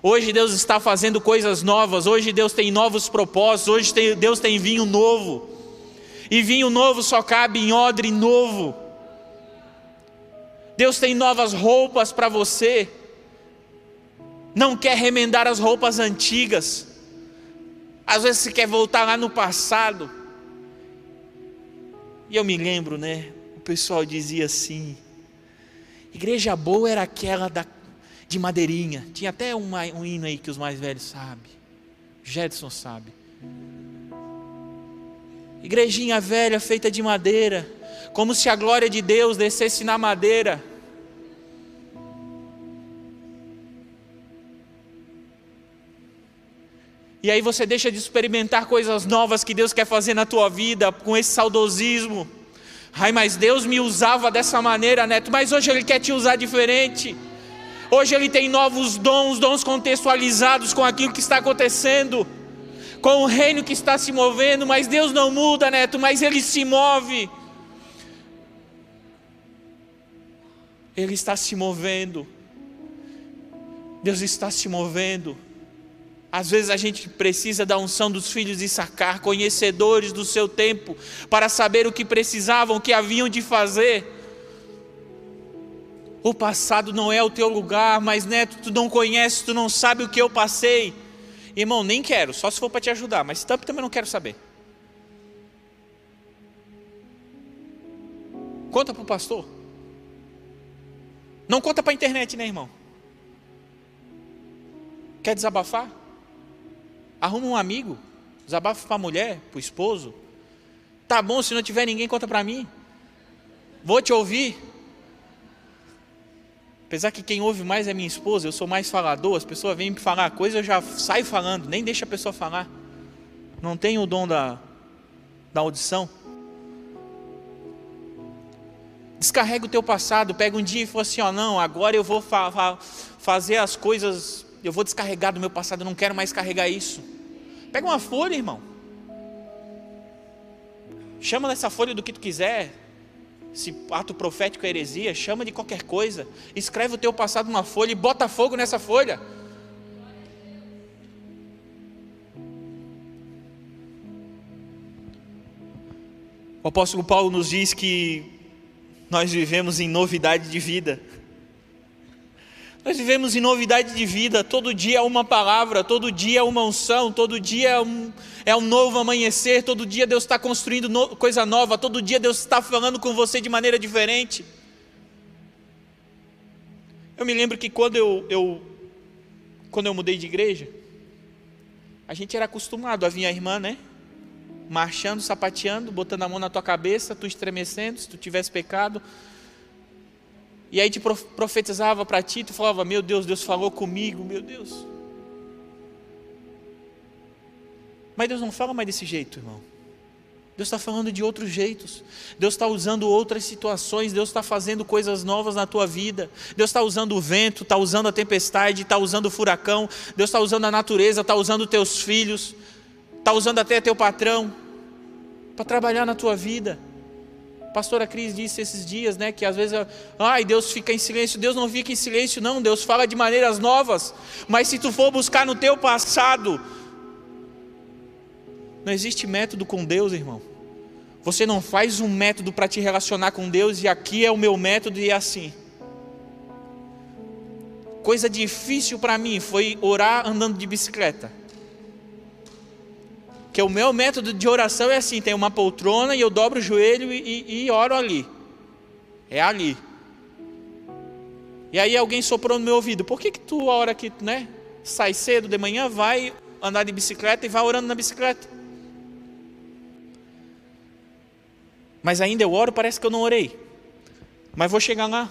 Hoje Deus está fazendo coisas novas. Hoje Deus tem novos propósitos. Hoje Deus tem vinho novo. E vinho novo só cabe em odre novo. Deus tem novas roupas para você, não quer remendar as roupas antigas, às vezes você quer voltar lá no passado. E eu me lembro, né? O pessoal dizia assim: igreja boa era aquela da, de madeirinha. Tinha até uma, um hino aí que os mais velhos sabem. Jetson sabe. Igrejinha velha feita de madeira como se a glória de Deus descesse na madeira. E aí você deixa de experimentar coisas novas que Deus quer fazer na tua vida com esse saudosismo. Ai, mas Deus me usava dessa maneira, neto, mas hoje Ele quer te usar diferente. Hoje Ele tem novos dons, dons contextualizados com aquilo que está acontecendo, com o reino que está se movendo, mas Deus não muda, neto, mas Ele se move. Ele está se movendo. Deus está se movendo. Às vezes a gente precisa da unção dos filhos de sacar, conhecedores do seu tempo, para saber o que precisavam, o que haviam de fazer. O passado não é o teu lugar, mas neto, tu não conheces, tu não sabe o que eu passei. Irmão, nem quero, só se for para te ajudar, mas também não quero saber. Conta para o pastor. Não conta para a internet, né, irmão? Quer desabafar? Arruma um amigo, desabafa para a mulher, para o esposo. Tá bom, se não tiver ninguém, conta para mim. Vou te ouvir. Apesar que quem ouve mais é minha esposa, eu sou mais falador, as pessoas vêm me falar coisa, eu já saio falando, nem deixa a pessoa falar. Não tenho o dom da, da audição. Descarrega o teu passado, pega um dia e fala assim: ó, não, agora eu vou fa fa fazer as coisas, eu vou descarregar do meu passado, eu não quero mais carregar isso. Pega uma folha, irmão. Chama nessa folha do que tu quiser. Se ato profético é heresia, chama de qualquer coisa. Escreve o teu passado numa folha e bota fogo nessa folha. O apóstolo Paulo nos diz que nós vivemos em novidade de vida. Nós vivemos em novidade de vida, todo dia é uma palavra, todo dia é uma unção, todo dia é um, é um novo amanhecer, todo dia Deus está construindo no, coisa nova, todo dia Deus está falando com você de maneira diferente. Eu me lembro que quando eu, eu, quando eu mudei de igreja, a gente era acostumado a vir a irmã, né? Marchando, sapateando, botando a mão na tua cabeça, tu estremecendo, se tu tivesse pecado, e aí te profetizava para ti, tu falava: Meu Deus, Deus falou comigo, meu Deus. Mas Deus não fala mais desse jeito, irmão. Deus está falando de outros jeitos. Deus está usando outras situações. Deus está fazendo coisas novas na tua vida. Deus está usando o vento, está usando a tempestade, está usando o furacão. Deus está usando a natureza, está usando teus filhos, está usando até teu patrão para trabalhar na tua vida pastora Cris disse esses dias, né, que às vezes, ai, Deus fica em silêncio. Deus não fica em silêncio, não. Deus fala de maneiras novas. Mas se tu for buscar no teu passado, não existe método com Deus, irmão. Você não faz um método para te relacionar com Deus e aqui é o meu método e é assim. Coisa difícil para mim foi orar andando de bicicleta. Que o meu método de oração é assim: tem uma poltrona e eu dobro o joelho e, e, oro ali. É ali. E aí alguém soprou no meu ouvido: por que, que tu, a hora que né, sai cedo de manhã, vai andar de bicicleta e vai orando na bicicleta? Mas ainda eu oro, parece que eu não orei. Mas vou chegar lá.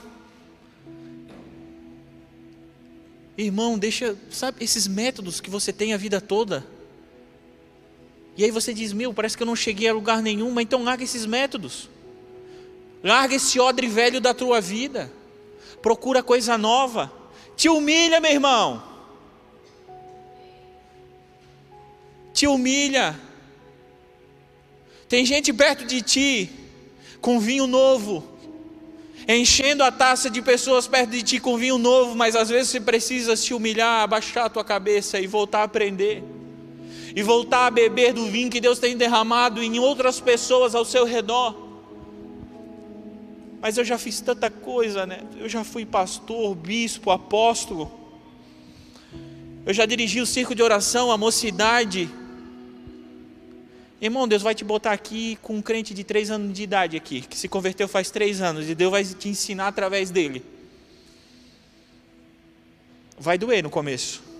Irmão, deixa, sabe, esses métodos que você tem a vida toda e aí você diz: Meu, parece que eu não cheguei a lugar nenhum, mas então larga esses métodos. Larga esse odre velho da tua vida. Procura coisa nova. Te humilha, meu irmão. Te humilha. Tem gente perto de ti com vinho novo, enchendo a taça de pessoas perto de ti com vinho novo, mas às vezes você precisa se humilhar, abaixar a tua cabeça e voltar a aprender e voltar a beber do vinho que Deus tem derramado em outras pessoas ao seu redor. Mas eu já fiz tanta coisa, né? Eu já fui pastor, bispo, apóstolo. Eu já dirigi o circo de oração, a mocidade. Irmão, Deus vai te botar aqui com um crente de três anos de idade aqui, que se converteu faz três anos, e Deus vai te ensinar através dele. Vai doer no começo.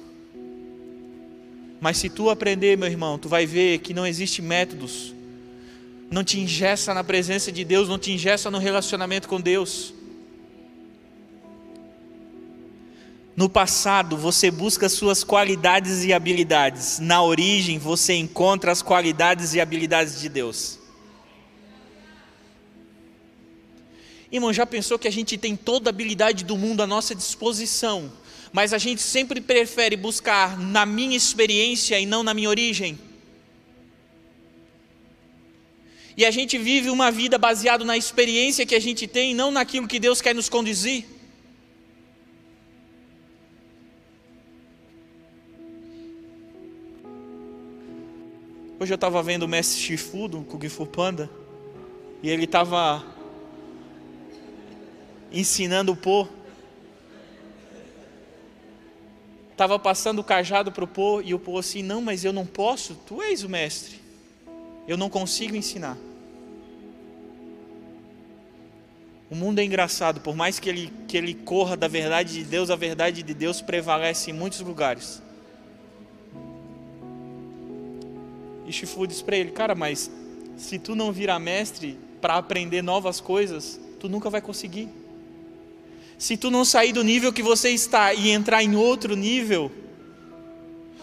Mas se tu aprender, meu irmão, tu vai ver que não existe métodos. Não te ingessa na presença de Deus, não te ingessa no relacionamento com Deus. No passado, você busca suas qualidades e habilidades. Na origem, você encontra as qualidades e habilidades de Deus. Irmão, já pensou que a gente tem toda a habilidade do mundo à nossa disposição, mas a gente sempre prefere buscar na minha experiência e não na minha origem? E a gente vive uma vida baseada na experiência que a gente tem não naquilo que Deus quer nos conduzir? Hoje eu estava vendo o Mestre Shifu do Kung Fu Panda e ele estava ensinando o Po. Estava passando o cajado para o Po e o Po assim: Não, mas eu não posso, tu és o mestre, eu não consigo ensinar. O mundo é engraçado, por mais que ele, que ele corra da verdade de Deus, a verdade de Deus prevalece em muitos lugares. E Shifu diz para ele: Cara, mas se tu não virar mestre para aprender novas coisas, tu nunca vai conseguir. Se tu não sair do nível que você está e entrar em outro nível,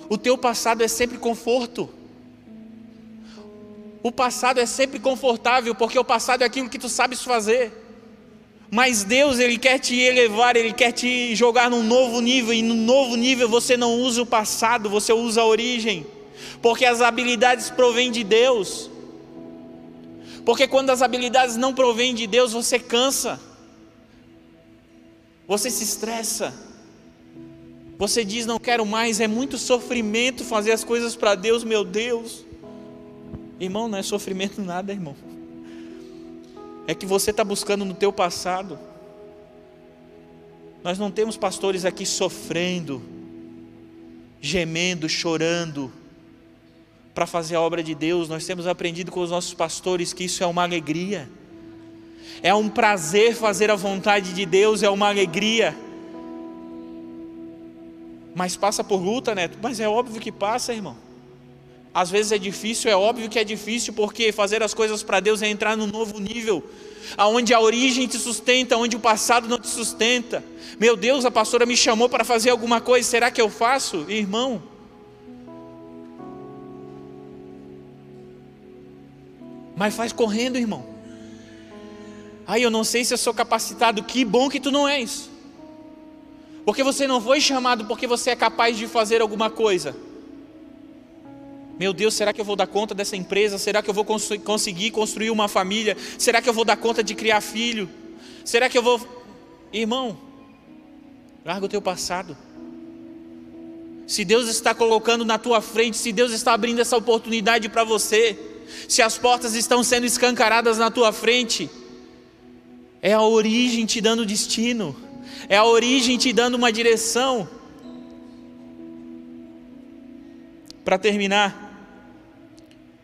o teu passado é sempre conforto. O passado é sempre confortável, porque o passado é aquilo que tu sabes fazer. Mas Deus, Ele quer te elevar, Ele quer te jogar num novo nível, e no novo nível você não usa o passado, você usa a origem porque as habilidades provêm de Deus. Porque quando as habilidades não provêm de Deus, você cansa, você se estressa, você diz: Não quero mais, é muito sofrimento fazer as coisas para Deus, meu Deus. Irmão, não é sofrimento nada, irmão. É que você está buscando no teu passado. Nós não temos pastores aqui sofrendo, gemendo, chorando, para fazer a obra de Deus. Nós temos aprendido com os nossos pastores que isso é uma alegria. É um prazer fazer a vontade de Deus, é uma alegria. Mas passa por luta, Neto. Mas é óbvio que passa, irmão. Às vezes é difícil, é óbvio que é difícil, porque fazer as coisas para Deus é entrar num novo nível, aonde a origem te sustenta, onde o passado não te sustenta. Meu Deus, a pastora me chamou para fazer alguma coisa, será que eu faço? Irmão, Mas faz correndo, irmão. Ai, eu não sei se eu sou capacitado. Que bom que tu não és. Porque você não foi chamado porque você é capaz de fazer alguma coisa. Meu Deus, será que eu vou dar conta dessa empresa? Será que eu vou cons conseguir construir uma família? Será que eu vou dar conta de criar filho? Será que eu vou. Irmão, larga o teu passado. Se Deus está colocando na tua frente, se Deus está abrindo essa oportunidade para você, se as portas estão sendo escancaradas na tua frente, é a origem te dando destino, é a origem te dando uma direção. Para terminar,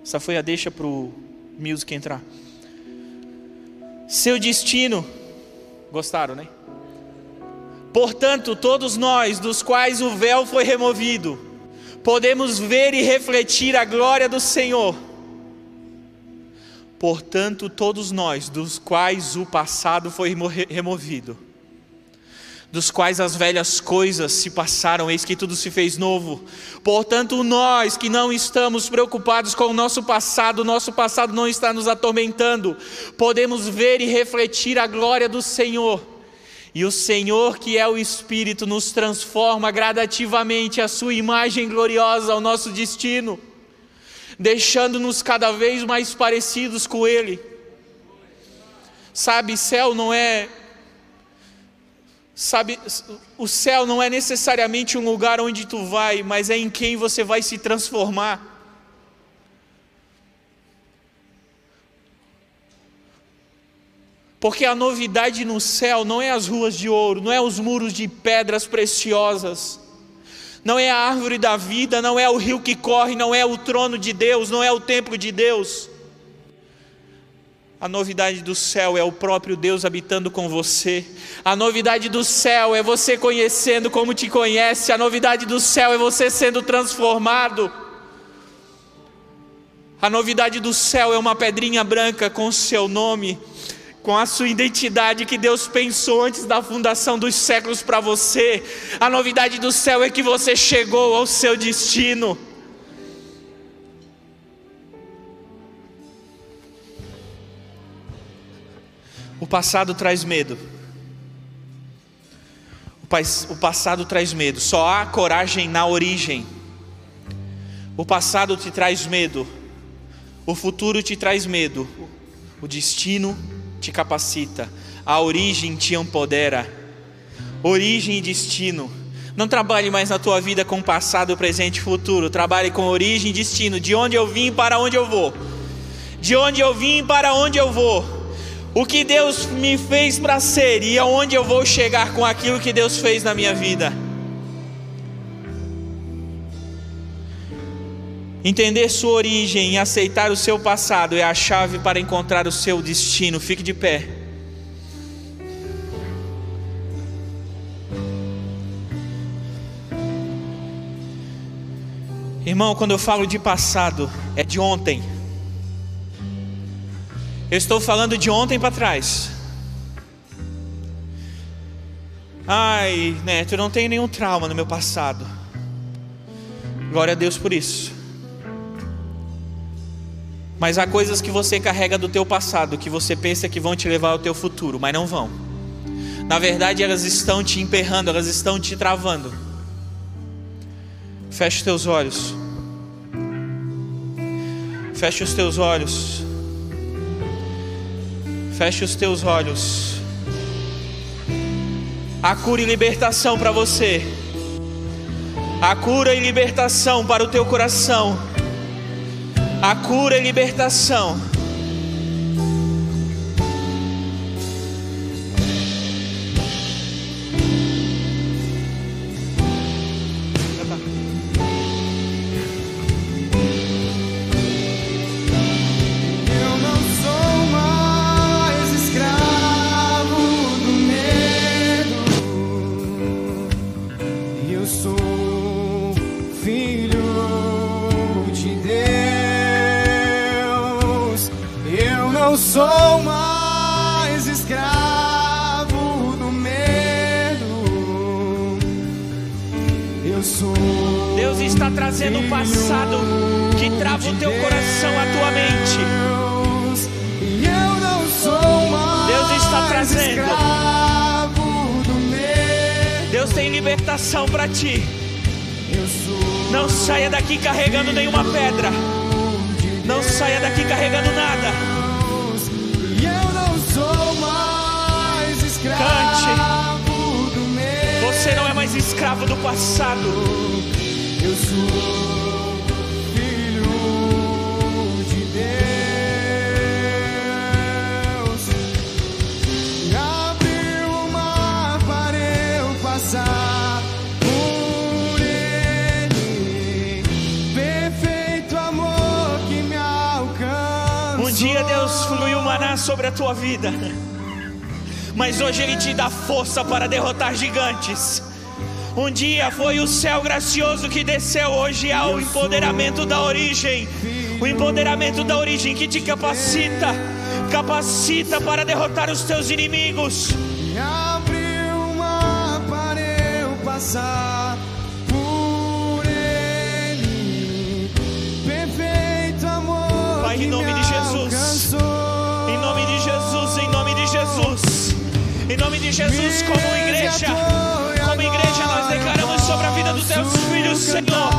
essa foi a deixa para o music entrar. Seu destino, gostaram, né? Portanto, todos nós, dos quais o véu foi removido, podemos ver e refletir a glória do Senhor Portanto, todos nós, dos quais o passado foi removido, dos quais as velhas coisas se passaram, eis que tudo se fez novo. Portanto, nós que não estamos preocupados com o nosso passado, o nosso passado não está nos atormentando, podemos ver e refletir a glória do Senhor. E o Senhor, que é o Espírito, nos transforma gradativamente a sua imagem gloriosa ao nosso destino deixando-nos cada vez mais parecidos com Ele. Sabe, céu não é. Sabe, o céu não é necessariamente um lugar onde tu vai, mas é em quem você vai se transformar. Porque a novidade no céu não é as ruas de ouro, não é os muros de pedras preciosas não é a árvore da vida, não é o rio que corre, não é o trono de Deus, não é o templo de Deus. A novidade do céu é o próprio Deus habitando com você. A novidade do céu é você conhecendo como te conhece. A novidade do céu é você sendo transformado. A novidade do céu é uma pedrinha branca com seu nome com a sua identidade que Deus pensou antes da fundação dos séculos para você. A novidade do céu é que você chegou ao seu destino. O passado traz medo. O, passado traz medo. Só há coragem na origem. O passado te traz medo. O futuro te traz medo. O destino te capacita. A origem te empodera. Origem e destino. Não trabalhe mais na tua vida com passado, presente e futuro. Trabalhe com origem e destino. De onde eu vim para onde eu vou. De onde eu vim para onde eu vou. O que Deus me fez para ser e aonde eu vou chegar com aquilo que Deus fez na minha vida. Entender sua origem e aceitar o seu passado é a chave para encontrar o seu destino. Fique de pé. Irmão, quando eu falo de passado, é de ontem. Eu estou falando de ontem para trás. Ai, Neto, eu não tenho nenhum trauma no meu passado. Glória a Deus por isso. Mas há coisas que você carrega do teu passado que você pensa que vão te levar ao teu futuro, mas não vão. Na verdade, elas estão te emperrando, elas estão te travando. Feche os teus olhos. Feche os teus olhos. Feche os teus olhos. A cura e libertação para você. A cura e libertação para o teu coração. A cura e libertação. Daqui carregando nenhuma pedra. Não saia daqui carregando nada. E medo. Você não é mais escravo do passado. Eu sou sobre a tua vida. Mas hoje Ele te dá força para derrotar gigantes. Um dia foi o céu gracioso que desceu, hoje há o empoderamento da origem. O empoderamento da origem que te capacita, capacita para derrotar os teus inimigos. Abriu o mar para eu passar por ele. Perfeito amor. Pai, em nome me de Em nome de Jesus, como igreja, como igreja, nós declaramos sobre a vida dos teus filhos, Senhor,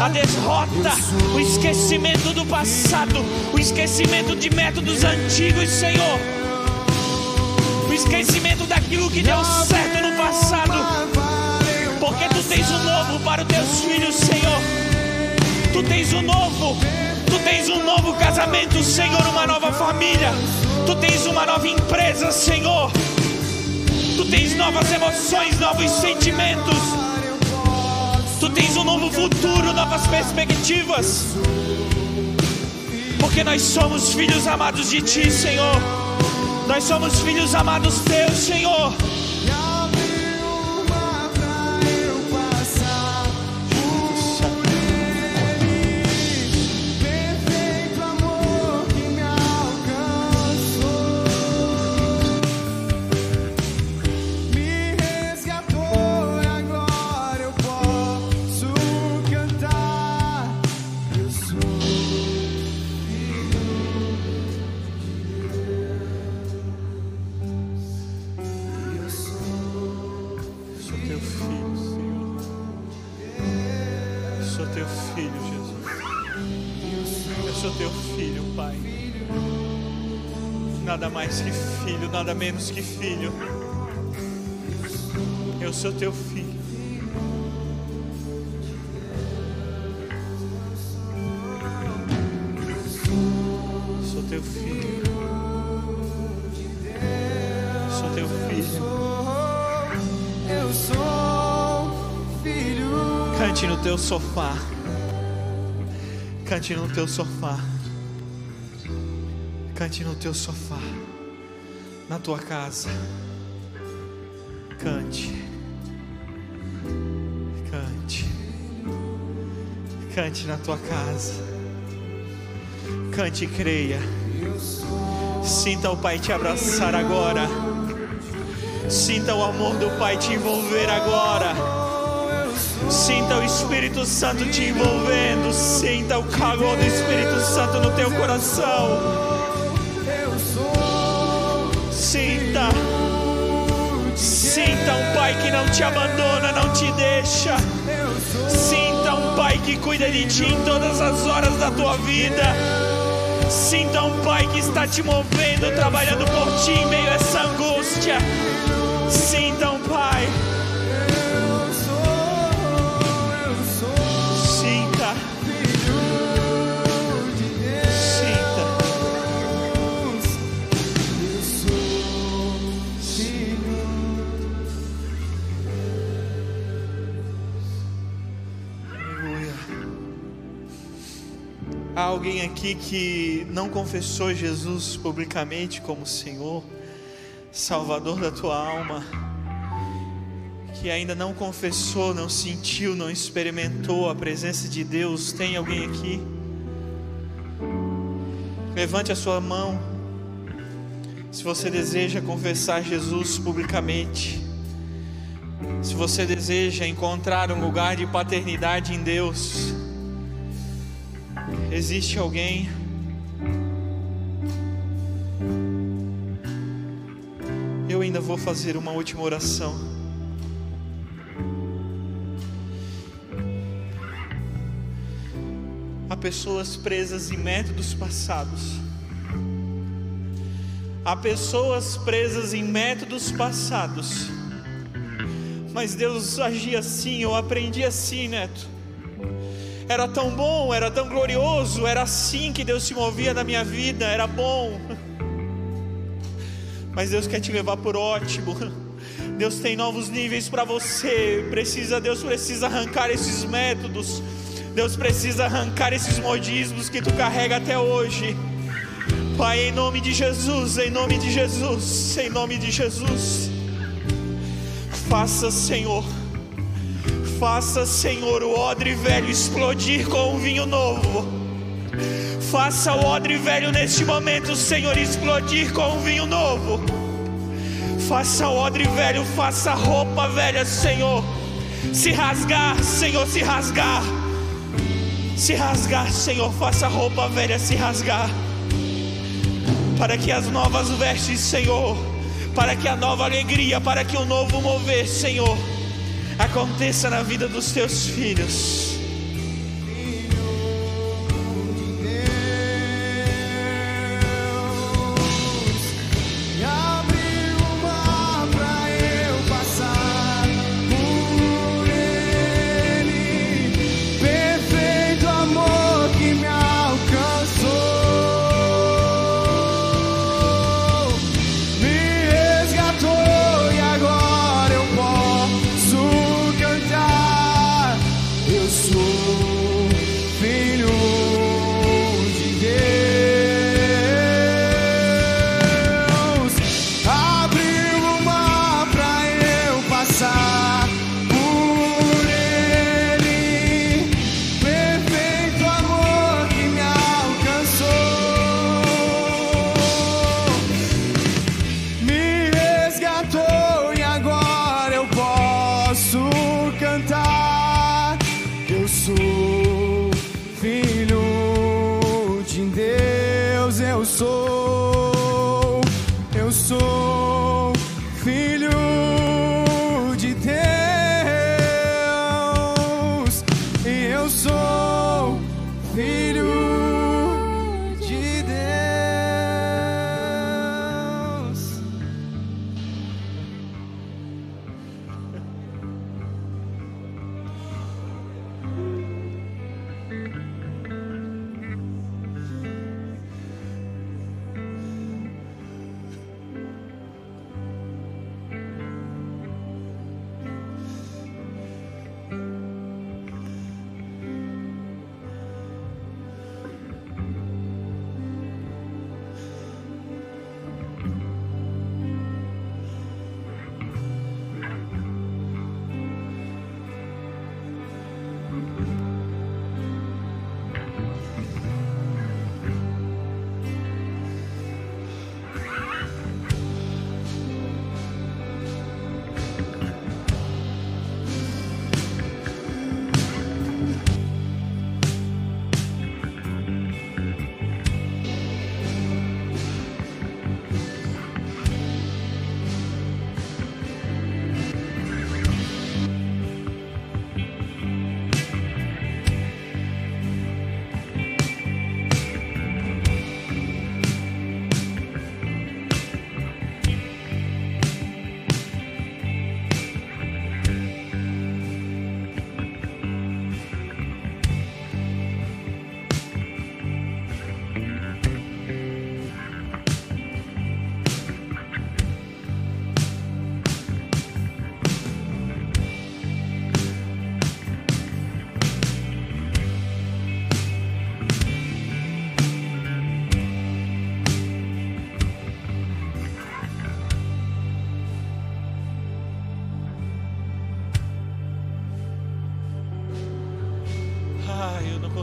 a derrota, o esquecimento do passado, o esquecimento de métodos antigos, Senhor, o esquecimento daquilo que deu certo no passado, porque tu tens o novo para os teus filhos, Senhor. Tu tens um novo, tu tens um novo casamento, Senhor, uma nova família. Tu tens uma nova empresa, Senhor. Tu tens novas emoções, novos sentimentos. Tu tens um novo futuro, novas perspectivas. Porque nós somos filhos amados de Ti, Senhor. Nós somos filhos amados Teus, Senhor. Nada menos que filho. Eu sou teu filho. Sou teu filho. Sou teu filho. Eu sou filho. Cante no teu sofá. Cante no teu sofá. Cante no teu sofá. Na tua casa. Cante. Cante. Cante na tua casa. Cante e creia. Sinta o Pai te abraçar agora. Sinta o amor do Pai te envolver agora. Sinta o Espírito Santo te envolvendo. Sinta o calor do Espírito Santo no teu coração. Sinta um Pai que não te abandona, não te deixa. Sinta um Pai que cuida de ti em todas as horas da tua vida. Sinta um Pai que está te movendo, trabalhando por ti em meio a essa angústia. Sinta um Pai. Há alguém aqui que não confessou Jesus publicamente como Senhor, Salvador da tua alma, que ainda não confessou, não sentiu, não experimentou a presença de Deus? Tem alguém aqui? Levante a sua mão. Se você deseja confessar Jesus publicamente, se você deseja encontrar um lugar de paternidade em Deus, existe alguém? Eu ainda vou fazer uma última oração. Há pessoas presas em métodos passados. Há pessoas presas em métodos passados. Mas Deus agia assim, eu aprendi assim, neto. Era tão bom, era tão glorioso, era assim que Deus se movia na minha vida, era bom. Mas Deus quer te levar por ótimo. Deus tem novos níveis para você. Precisa, Deus precisa arrancar esses métodos. Deus precisa arrancar esses modismos que tu carrega até hoje. Pai, em nome de Jesus, em nome de Jesus, em nome de Jesus. Faça, Senhor. Faça, Senhor, o odre velho explodir com um vinho novo. Faça o odre velho neste momento, Senhor, explodir com um vinho novo. Faça o odre velho, faça a roupa velha, Senhor, se rasgar, Senhor, se rasgar. Se rasgar, Senhor, faça a roupa velha se rasgar. Para que as novas vestes, Senhor, para que a nova alegria, para que o novo mover, Senhor, aconteça na vida dos teus filhos.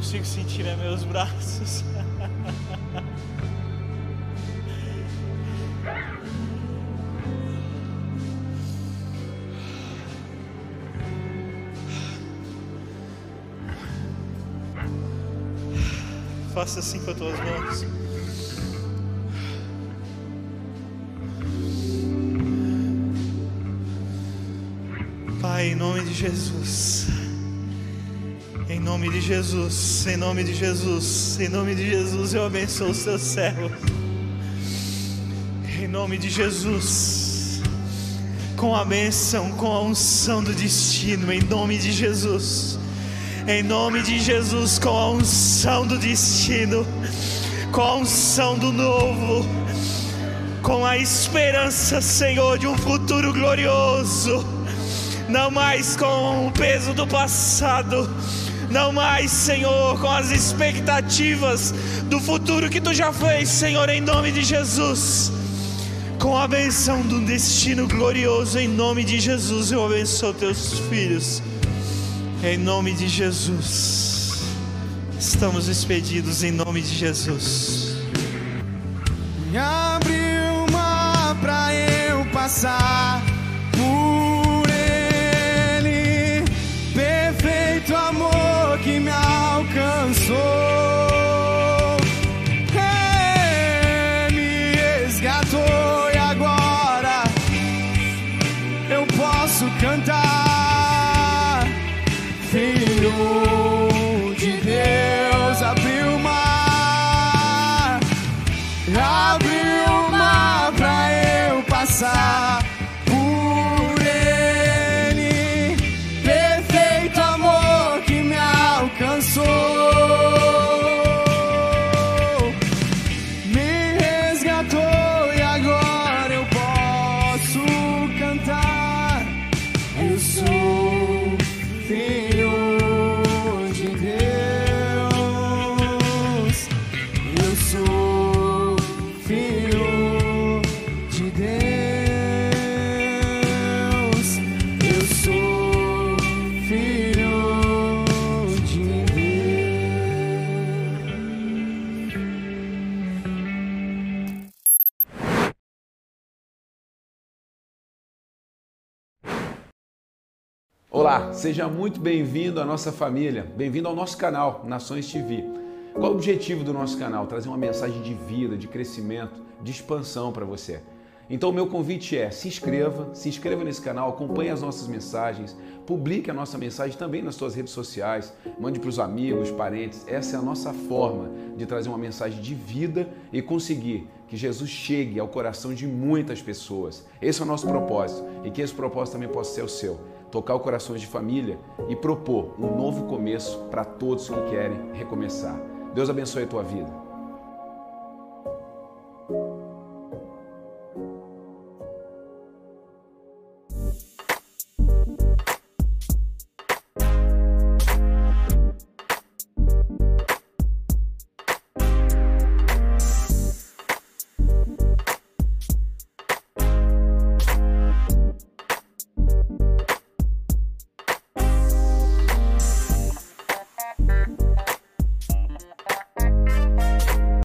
Consigo sentir né, meus braços. Faça assim com as tuas mãos. Pai, em nome de Jesus. Jesus, em nome de Jesus, em nome de Jesus, eu abençoo os teus servos. Em nome de Jesus, com a bênção, com a unção do destino, em nome de Jesus. Em nome de Jesus, com a unção do destino, com a unção do novo, com a esperança, Senhor, de um futuro glorioso. Não mais com o peso do passado, não mais, Senhor, com as expectativas do futuro que tu já fez, Senhor, em nome de Jesus. Com a benção do destino glorioso, em nome de Jesus, eu abençoo teus filhos. Em nome de Jesus. Estamos despedidos em nome de Jesus. E abre uma pra eu passar por ele. Perfeito amor que me seja muito bem-vindo à nossa família, bem-vindo ao nosso canal Nações TV. Qual o objetivo do nosso canal? Trazer uma mensagem de vida, de crescimento, de expansão para você. Então, o meu convite é: se inscreva, se inscreva nesse canal, acompanhe as nossas mensagens, publique a nossa mensagem também nas suas redes sociais, mande para os amigos, parentes. Essa é a nossa forma de trazer uma mensagem de vida e conseguir que Jesus chegue ao coração de muitas pessoas. Esse é o nosso propósito e que esse propósito também possa ser o seu tocar o corações de família e propor um novo começo para todos que querem recomeçar. Deus abençoe a tua vida.